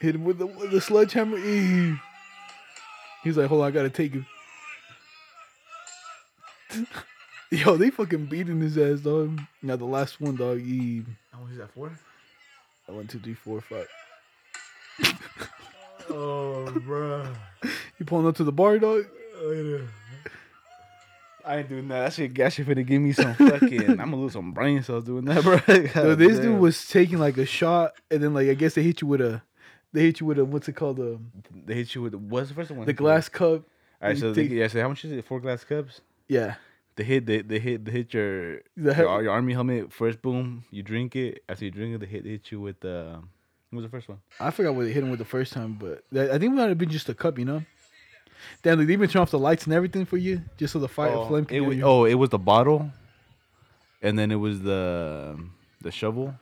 Hit him with the, with the sledgehammer. Eee. He's like, hold on, I gotta take him. Yo, they fucking beating his ass, dog. Now the last one, dog. He How much is that for? one, two, three, four, five. Oh, bro. You pulling up to the bar, dog. Oh, I ain't doing that. That shit, that shit finna give me some fucking. I'm gonna lose some brain cells doing that, bro. Yo, this dude was taking like a shot, and then like I guess they hit you with a, they hit you with a what's it called, the They hit you with what's the first one? the glass cup. All right, so you they, yeah. So how much is it? Four glass cups. Yeah, They hit. They, they hit. They hit your The your, he- your army helmet first. Boom. You drink it. After you drink it, they hit. They hit you with the. What was the first one? I forgot what they hit him with the first time, but that, I think it might have been just a cup, you know. Damn, they even turn off the lights and everything for you, just so the fire flame can it was, you. oh, it was the bottle, and then it was the the shovel,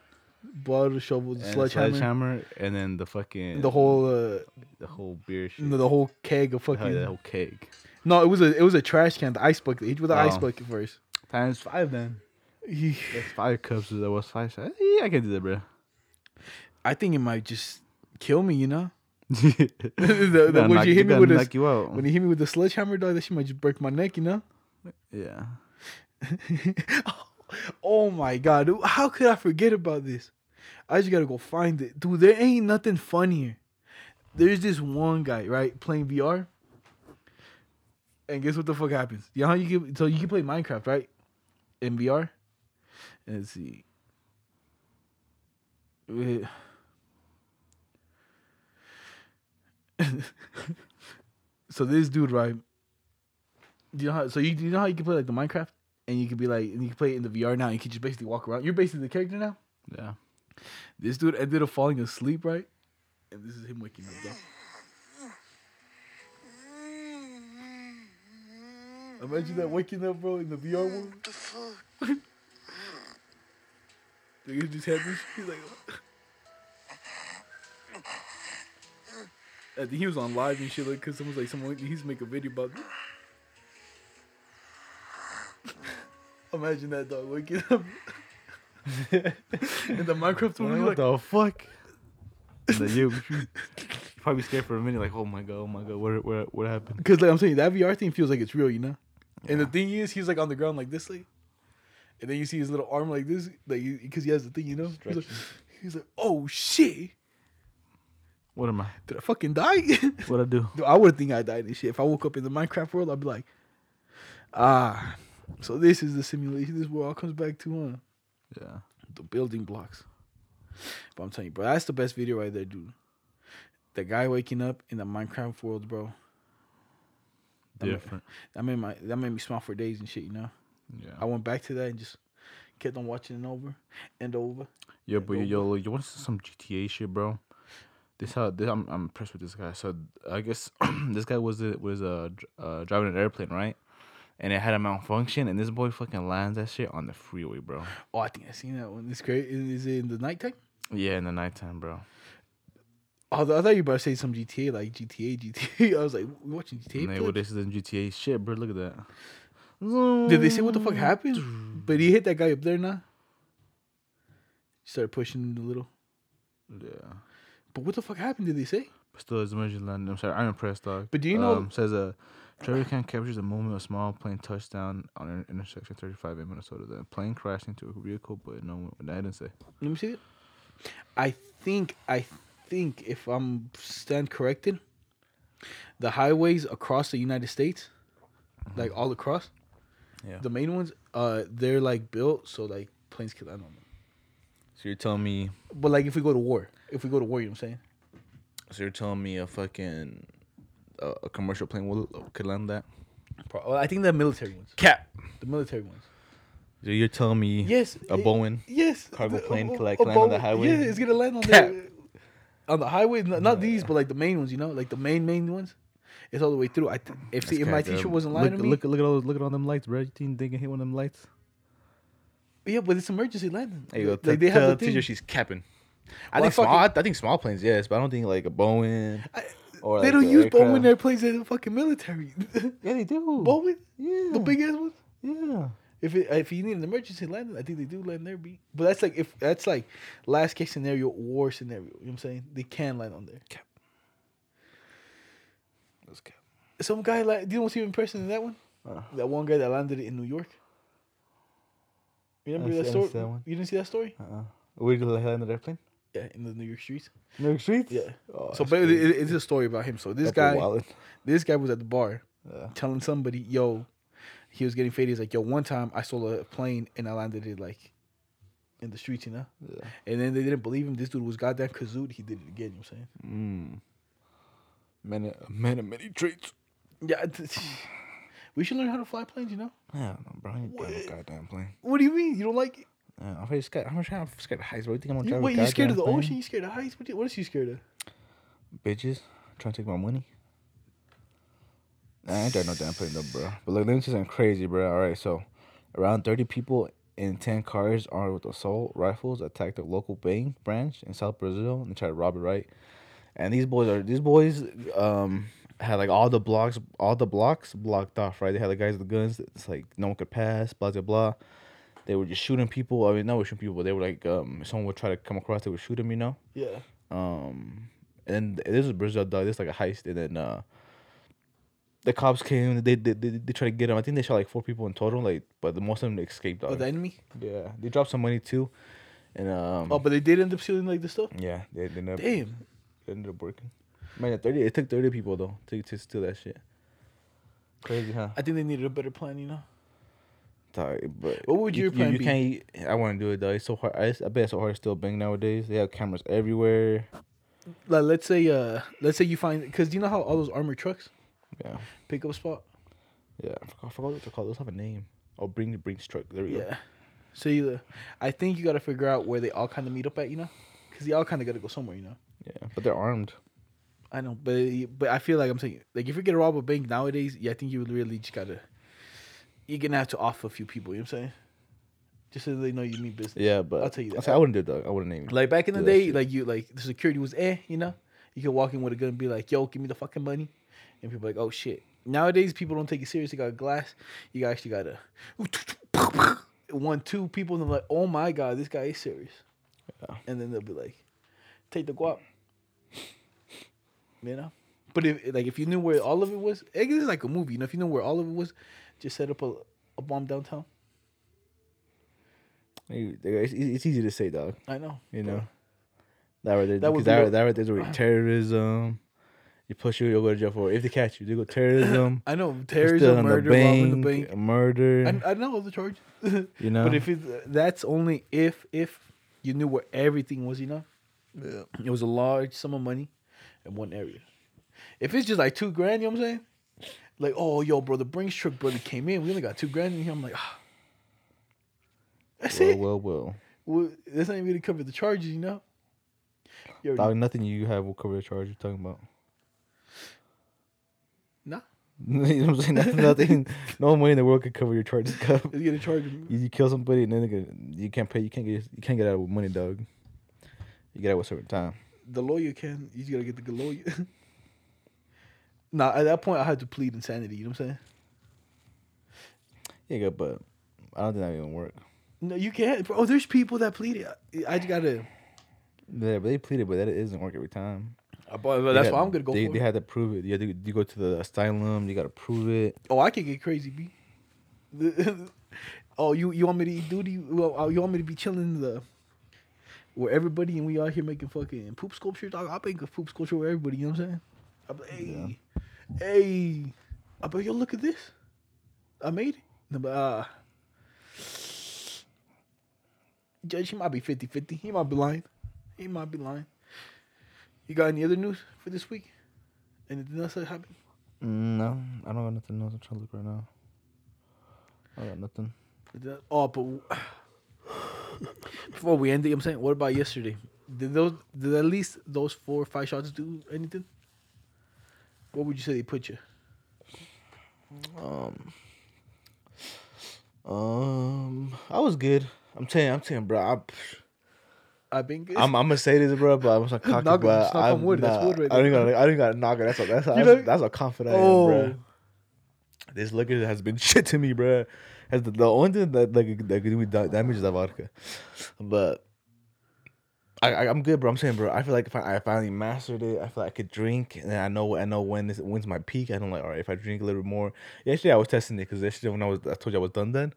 bottle, shovel, the sledgehammer, sledgehammer, and then the fucking the whole, uh, the whole beer shit. the, whole keg of Oh, fucking. the whole keg. No, it was a it was a trash can, the ice bucket. They hit with the ice Oh. bucket first. Times five then. That's five cups. That was five. Yeah, I can do that, bro. I think it might just kill me, you know. the, the, when you hit me with knock you when you hit me with the sledgehammer, dog, that shit might just break my neck, you know. yeah. oh my god, dude, how could I forget about this? I just gotta go find it, dude. There ain't nothing funnier. There's this one guy right playing VR, and guess what the fuck happens? You know how you can so you can play Minecraft right in VR. And let's see. Wait. so this dude right. Do you know how? So you, you know how you can play like the Minecraft, and you can be like, and you can play it in the VR now. And you can just basically walk around. You're basically the character now. Yeah. This dude ended up falling asleep, right? And this is him waking up. Though. Imagine that waking up, bro, in the VR world. He just had this. He's like, I think he was on live and shit, like, cause someone's like, someone he's make a video about. Imagine that dog waking up. in the Minecraft world, what like, the fuck? Like, you, you probably scared for a minute, like, oh my god, oh my god, what what what happened? Because like I'm saying, that VR thing feels like it's real, you know. And the thing is, he's like on the ground like this, like, and then you see his little arm like this, like because he has the thing, you know. He's like, he's like, oh shit, What am I? did I fucking die? What I do? Dude, I would think I died and shit. If I woke up in the Minecraft world, I'd be like, ah, so this is the simulation. This is all comes back to, huh? Yeah. The building blocks. But I'm telling you, bro, that's the best video right there, dude. The guy waking up in the Minecraft world, bro. That made- Different. That made my that made me smile for days and shit, you know. Yeah. I went back to that and just kept on watching it over and over. Yeah, and but over. yo, you want to see some GTA shit, bro? This how this, I'm I'm impressed with this guy. So I guess this guy was was uh, uh driving an airplane, right? and it had a malfunction, and this boy fucking lands that shit on the freeway, bro. Oh, I think I seen that one. It's great. Is it in the nighttime? Yeah, in the nighttime, bro. Oh, I thought you were about to say some GTA, like GTA, GTA. I was like, we watching GTA. Nah, well, this is in GTA shit, bro. Look at that. Did they say what the fuck happened? But he hit that guy up there now. He started pushing him a little. Yeah. But what the fuck happened? Did they say? But still, it's emergency landing. I'm sorry, I'm impressed, dog. But do you know- Um, says uh, Trevor Cam captures a moment of small plane touchdown on an Interstate 35 in Minnesota. The plane crashed into a vehicle, but no one. I didn't say. Let me see it. I think I think if I'm stand corrected, the highways across the United States, like all across, Yeah. the main ones, uh, they're like built so like planes can land on them. So you're telling me? But like if we go to war, if we go to war, you know what I'm saying? So you're telling me a fucking uh, a commercial plane will could land that? Pro- well, I think the military ones, Cap. the military ones. So you're telling me? Yes, A it- Boeing. Yes, Cargo the- plane could, like, land on the highway? Yeah, it's gonna land on Cap. the on the highway. Not, not these, but like the main ones. You know, like the main main ones. It's all the way through. I th- if, if my teacher wasn't lying look, to me, Look, look at all those, look at all them lights, bro. You think they can hit one of them lights? yeah, but it's emergency landing. You go. Like, Tell- they have tell the the teacher she's capping. I Well, think I small. I think small planes, yes, but I don't think like a Boeing I- or they like don't a use aircraft. Boeing airplanes in the fucking military. Yeah, they do. Boeing, Yeah. the big ass ones. Yeah. If it, if you need an emergency landing, I think they do land there. Be but that's like if that's like last case scenario, war scenario. You know what I'm saying? They can land on there. Let's cap. Some guy like, do you know what's even impressive in that one? Uh. That one guy that landed in New York. You remember that see- story? see that. You didn't see that story? Uh-uh. Where did they land the airplane? Yeah, in the New York streets. New York streets. Yeah. Oh, so, but it, it- it's a story about him. So this That's guy, this guy was at the bar Yeah. telling somebody, "Yo, he was getting faded." He's like, "Yo, one time I stole a plane and I landed it like in the streets, you know." Yeah. And then they didn't believe him. This dude was goddamn kazooed. He did it again. You know what I'm saying? Mm. Man, man of many traits. Yeah. we should learn how to fly planes. You know? Yeah, bro. I ain't What? goddamn plane. What do you mean? You don't like it? Yeah, I'm afraid scared. I'm scared. I'm scared of heights, bro. You think I'm gonna You, drive wait, you scared of the goddamn ocean? You scared of heights? What, you- what is you scared of? Bitches trying to take my money. Nah, I ain't drive no damn plane though, bro. But look, let me see something crazy, bro. All right, so around 30 people in 10 cars armed with assault rifles attacked a local bank branch in South Brazil and tried to rob it, right? And these boys are these boys um had like all the blocks all the blocks blocked off, right? They had the guys with the guns. It's like no one could pass, blah blah blah. They were just shooting people. I mean, not shooting people. But they were like, um, someone would try to come across, they would shoot them. You know. Yeah. Um, and this is Brazil, dog. This is like a heist, and then uh, the cops came. They they they, they tried to get him. I think they shot like four people in total. Like, but the most of them escaped. Dog. Oh, the enemy. yeah, they dropped some money too, and um, Oh, but they did end up stealing like the stuff. yeah, they, they ended up, Damn. it ended up working. Man, thirty. It took thirty people though to to steal that shit. Crazy, huh? I think they needed a better plan. You know. Dog, but What would you- your you, plan you be? can't. I want to do it though. It's so hard. I, I bet it's so hard to steal bank nowadays. They have cameras everywhere. Like, let's say, uh, let's say you find because you know how all those armored trucks Yeah. pick up spot. Yeah, I forgot, I forgot what they're called. Those have a name. Oh, bring the Brinks truck. There we go. Yeah. So you, uh, I think you got to figure out where they all kind of meet up at. You know, because they all kind of got to go somewhere. You know. Yeah, but they're armed. I know, but but I feel like I'm saying like if you get gonna rob a bank nowadays, yeah, I think you would really just gotta you're gonna have to offer a few people. You know what I'm saying? Just so they know you mean business. Yeah, but I'll tell you I that. say I wouldn't do that. I wouldn't name. Like back in the day, shit. like you like the security was eh, you know. You could walk in with a gun and be like, "Yo, give me the fucking money," and people like, "Oh shit." Nowadays, people don't take it serious. You got a glass. You actually got to one, two people, and they're like, "Oh my god, this guy is serious." Yeah. And then they'll be like, "Take the guap," you know. But if like if you knew where all of it was, it's like a movie. You know, if you know where all of it was, just set up a, a bomb downtown. It's, it's easy to say, dog. I know. You know, that right there. That would because that, right- a- that right there's already terrorism. You push you, you'll go to jail for it. If they catch you, they go terrorism. I know stealing terrorism, murder, robbing the bank. murder. I, I know the charge. you know, But if it, that's only if if you knew where everything was, you know, yeah. it was a large sum of money in one area. If it's just like two grand, you know what I'm saying? Like, oh, yo, bro, the Brinks truck brother came in. We only got two grand in here. I'm like, ah. That's well, it. well, well, Well, that's not even going to cover the charges, you know? Already- dog. Nothing you have will cover the charge you're talking about. Nah. you know what I'm saying? Nothing, nothing, no money in the world could cover your charges cup. It's gonna charge. You, you kill somebody and then gonna, you can't pay. You can't get. You can't get out with money, dog. You get out with a certain time. The lawyer can. You just gotta get the good lawyer. nah, at that point, I had to plead insanity. You know what I'm saying? Yeah, good, but I don't think that even work. No, you can't. Oh, there's people that plead it. I just gotta. Yeah, but they pleaded, but that it doesn't work every time. Uh, but that's got- why I'm gonna go They, they had to prove it. You had to, you go to the asylum. You got to prove it. Oh, I can get crazy, b. oh, you you want me to eat duty? Well, uh, you want me to be chilling the where everybody and we out here making fucking poop sculptures? I'll make a poop sculpture with everybody. You know what I'm saying? I'm like, hey, hey. I bet yo, look at this. I made it. No, but, uh, Judge, he might be 50-50. He might be lying. He might be lying. You got any other news for this week? Anything else that happened? No, I don't got nothing else. I'm trying to look right now. I got nothing. Oh, but before we end it, I'm saying, what about yesterday? Did those did at least those four or five shots do anything? What would you say they put you? Um, um, I was good. I'm telling, I'm telling, bro. I, I've been good. I'm, I'm gonna say this, bro, but I'm so cocky, Knock but just knock on I'm wood, that's not- wood right I don't got, I don't got to knock it. That's a, that's a, that's, that's how confident oh, bro. This liquor has been shit to me, bro. Has the, the only thing that like that could do me damage is the vodka, but I, I I'm good, bro. I'm saying, bro. I feel like if I, I finally mastered it, I feel like I could drink, and I know I know when this when's my peak. I don't like, all right, if I drink a little bit more. Yesterday I was testing it because yesterday when I was I told you I was done then.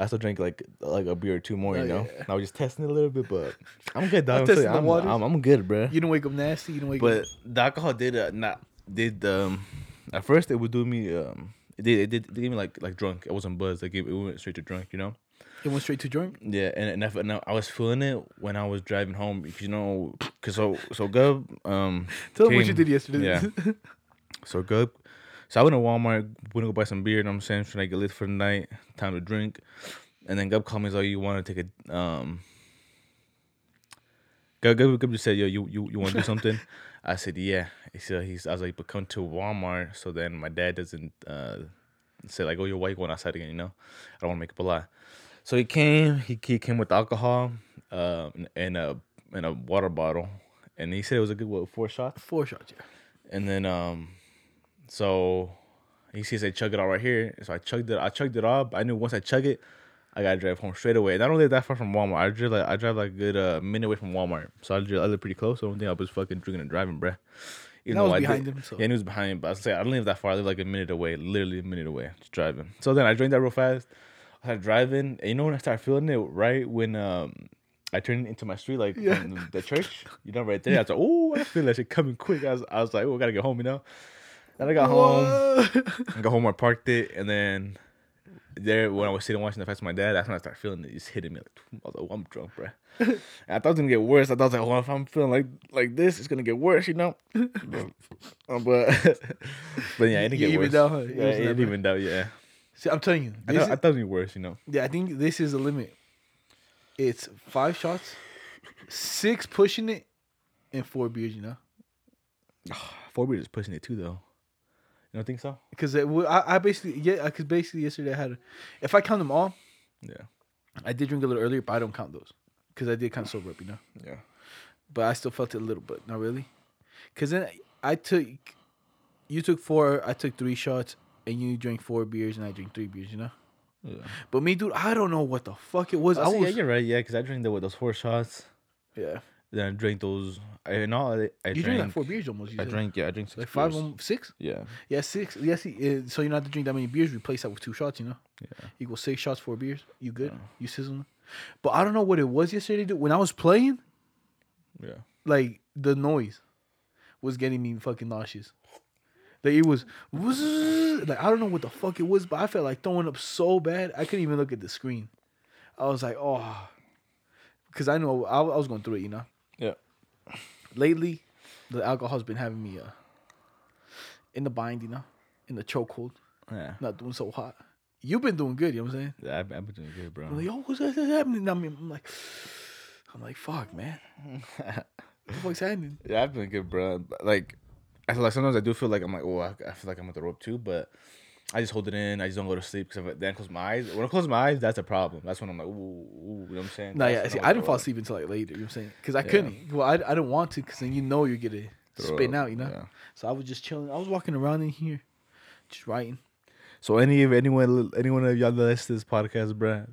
I still drank like like a beer or two more, you Oh, know. yeah. I was just testing it a little bit, but I'm good, dog. I'm I'm, testing the waters. I'm, I'm good, bro. you don't wake up nasty. You don't wake But up. But the alcohol did uh, not did um at first it would do me um it did it did it gave me like like drunk. It wasn't buzzed. Like it, it went straight to drunk, you know. It went straight to drink. Yeah, and and, if, and I was feeling it when I was driving home because you know because so so Gub um Tell them what you did yesterday. Yeah. so Gub so I went to Walmart went to go buy some beer. You know what I'm saying trying to get lit for the night, time to drink, and then Gub called me. So you want to take a um. Gub, Gub, Gub just said, "Yo, you you, you want to do something?" I said, "Yeah." He said, "He's." I was like, "But come to Walmart so then my dad doesn't uh say like, oh, your white going outside again." You know, I don't want to make up a lie. So he came. He, he came with alcohol, uh, and a and a water bottle, and he said it was a good what four shots. Four shots. Yeah. And then um, so he says I chug it all right here. So I chugged it. I chugged it all. But I knew once I chug it, I gotta drive home straight away. And I don't live that far from Walmart. I drive like I drive like a good uh, minute away from Walmart. So I, drive, I live pretty close. So I don't think I was fucking drinking and driving, bruh. Even And I was though behind did- him, so- Yeah, and he was behind. me, But I was say I don't live that far. I live like a minute away, literally a minute away, just driving. So then I drank that real fast. Started driving, and you know when I started feeling it, right when um I turned into my street, like Yeah. from the church, you know, right there. I was like, oh, I feel that shit coming quick. I was, I was like, oh, I gotta get home, you know. Then I got home. I got home, I parked it, and then there when I was sitting watching the fights with my dad, that's when I started feeling it just hitting me. Like, I was like, oh, I'm drunk, bro. and I thought it was gonna get worse. I thought like, well, if I'm feeling like like this, it's gonna get worse, you know. But but yeah, it didn't You get worse. out, huh? It Yeah, was it never- evened out. Yeah, See, I'm telling you. I thought, is- I thought it be worse, you know. Yeah, I think this is the limit. It's five shots, six pushing it, and four beers. You know, Four beers is pushing it too, though. You don't think so? because I, I basically yeah, because basically yesterday I had, if I count them all, Yeah, I did drink a little earlier, but I don't count those because I did kind of sober up. You know, yeah. but I still felt it a little, bit, not really. Because then I took, you took four, I took three shots, and you drink four beers, and I drink three beers. You know, Yeah. but me, dude, I don't know what the fuck it was. I Oh, see, was yeah, you're right. Yeah, because I drank the, with those four shots. yeah. Then I drank those. I know. I, I You drank drank. like four beers almost. You I said. drank. Yeah, I drank six like five, beers. um, six. Yeah, Yeah, six. Yeah, see, uh, so you don't have to drink that many beers. Replace that with two shots. You know, yeah. equals six shots, four beers. You good? Yeah. You sizzling? But I don't know what it was yesterday. Dude. When I was playing, Yeah. like the noise was getting me fucking nauseous. Like it was, like I don't know what the fuck it was, but I felt like throwing up so bad I couldn't even look at the screen. I was like, oh, because I know I, I was going through it. You know, Yeah. lately the alcohol's been having me uh in the bind. You know, in the chokehold. Yeah. not doing so hot. You've been doing good, you know what I'm saying? Yeah, I've, I've been doing good, bro. I'm like, yo, what's that's happening? I mean, I'm like, I'm like, fuck, man. what the fuck's happening? Yeah, I've been good, bro. Like, I feel like sometimes I do feel like I'm like, oh, I, I feel like I'm gonna throw up too, but I just hold it in. I just don't go to sleep because then I close my eyes. When I close my eyes, that's a problem. That's when I'm like, ooh, ooh you know what I'm saying? No, yeah. See, I didn't fall oh. asleep until like later. You know what I'm saying? Because I Yeah. couldn't. Well, I, I didn't want to because then you know you're gonna Throw spin up, out. You know. yeah. So I was just chilling. I was walking around in here, just writing. So any of anyone anyone of y'all that listen to this podcast, bruh,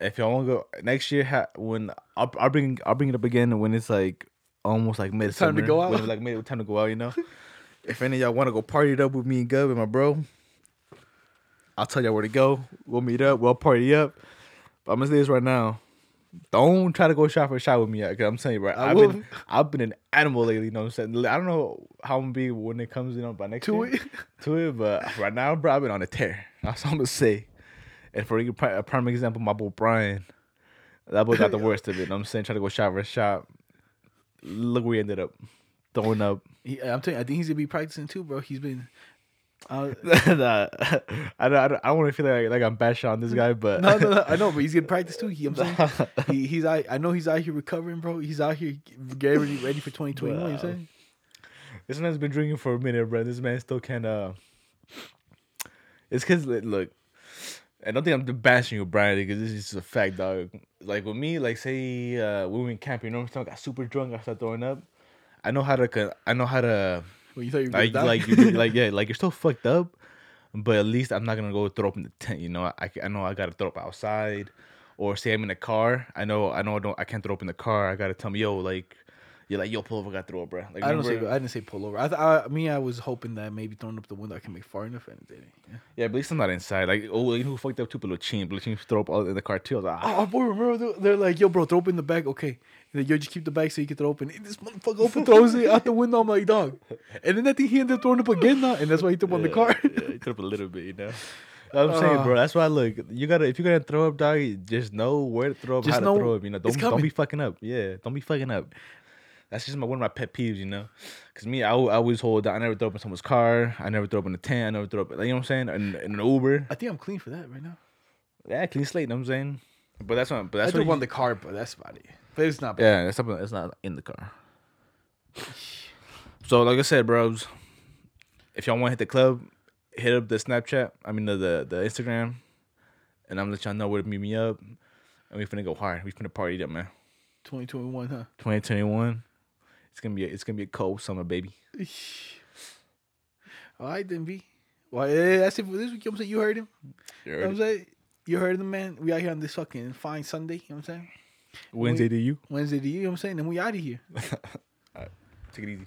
if y'all want to go next year, ha, when I'll, I'll bring I'll bring it up again when it's like almost like mid time to go out? Like mid time to go out, you know. if any of y'all want to go party it up with me and Gub and my bro, I'll tell y'all where to go. We'll meet up. We'll party up. But I'm gonna say this right now. Don't try to go shot for a shot with me, cause I'm telling you, bro. I I've will. been I've been an animal lately. You know what I'm saying? I don't know how I'm gonna be when it comes, you know, by next To year it. to it, but right now, bro, I've been on a tear. That's all I'm gonna say. And for a prime example, my boy Brian, that boy got the worst of it. You know what I'm saying, try to go shot for a shot. Look where he ended up, throwing up. He, I'm telling you, I think he's gonna be practicing too, bro. He's been. Uh, nah, I don't, I don't, I don't want to feel like, like I'm bashing on this guy, but no, no, no, I know, but he's getting practice too. He, I'm saying he, he's out. I know he's out here recovering, bro. He's out here getting ready, ready for 2021. You know what I'm saying? this man's been drinking for a minute, bro. This man still can't. Uh, it's cause look, I don't think I'm bashing you, Brian, because this is just a fact, dog. Like with me, like say uh, we in camp, you know, what I'm saying? I got super drunk, I started throwing up. I know how to. I know how to. Well, you thought you were Like, like, you, like, yeah, like you're still fucked up, but at least I'm not gonna go throw up in the tent. You know, I, I know I gotta throw up outside, or say I'm in a car. I know, I know, I don't, I can't throw up in the car. I gotta tell me, yo, like, you're like, yo, pull over, got throw up, bro. Like, I don't say. I didn't say pull over. I, th- I, me, I was hoping that maybe throwing up the window I can make far enough, and didn't. Yeah. Yeah, but at least I'm not inside. Like, oh, you know who fucked up too? Pelochin. Pelochin throw up all in the car too. I was like, Oh, ah. our boy, remember they're, like, yo, bro, throw up in the bag. Okay, then, yo, just keep the bag so you can throw open. And this motherfucker open throws it out the window. I'm like, dog. And then I think he ended up throwing up again now, and that's why he threw up on the car. yeah, he threw up a little bit, you know. I'm saying, Uh. bro. That's why, look, you gotta if you're gonna throw up, dog, just know where to throw up, Just how to throw up. You know, don't don't be fucking up. Yeah, don't be fucking up. That's just my one of my pet peeves, you know. Cause me, I, I always hold down. I never throw up in someone's car. I never throw up in a tent. I never throw up. You know what I'm saying? In, in an Uber. I think I'm clean for that right now. Yeah, clean slate. You know what I'm saying? But that's what. But I that's threw what. on you- the car, but that's about it. But it's not bad. Yeah, that's something that's not in the car. So like I said, bros, if y'all want to hit the club, hit up the Snapchat. I mean the the, the Instagram, and I'm gonna let y'all know where to meet me up. And we finna go hard. We finna party up, man. 2021, huh? 2021. It's gonna be a, it's gonna be a cold summer, baby. All right, then, B. Well, yeah, that's it for this week. You know what I'm saying? You heard him. You You know what I'm saying? You heard him, man. We out here on this fucking fine Sunday. You know what I'm saying? Wednesday to you. Wednesday to you. You know what I'm saying? And we out of here. Take it easy.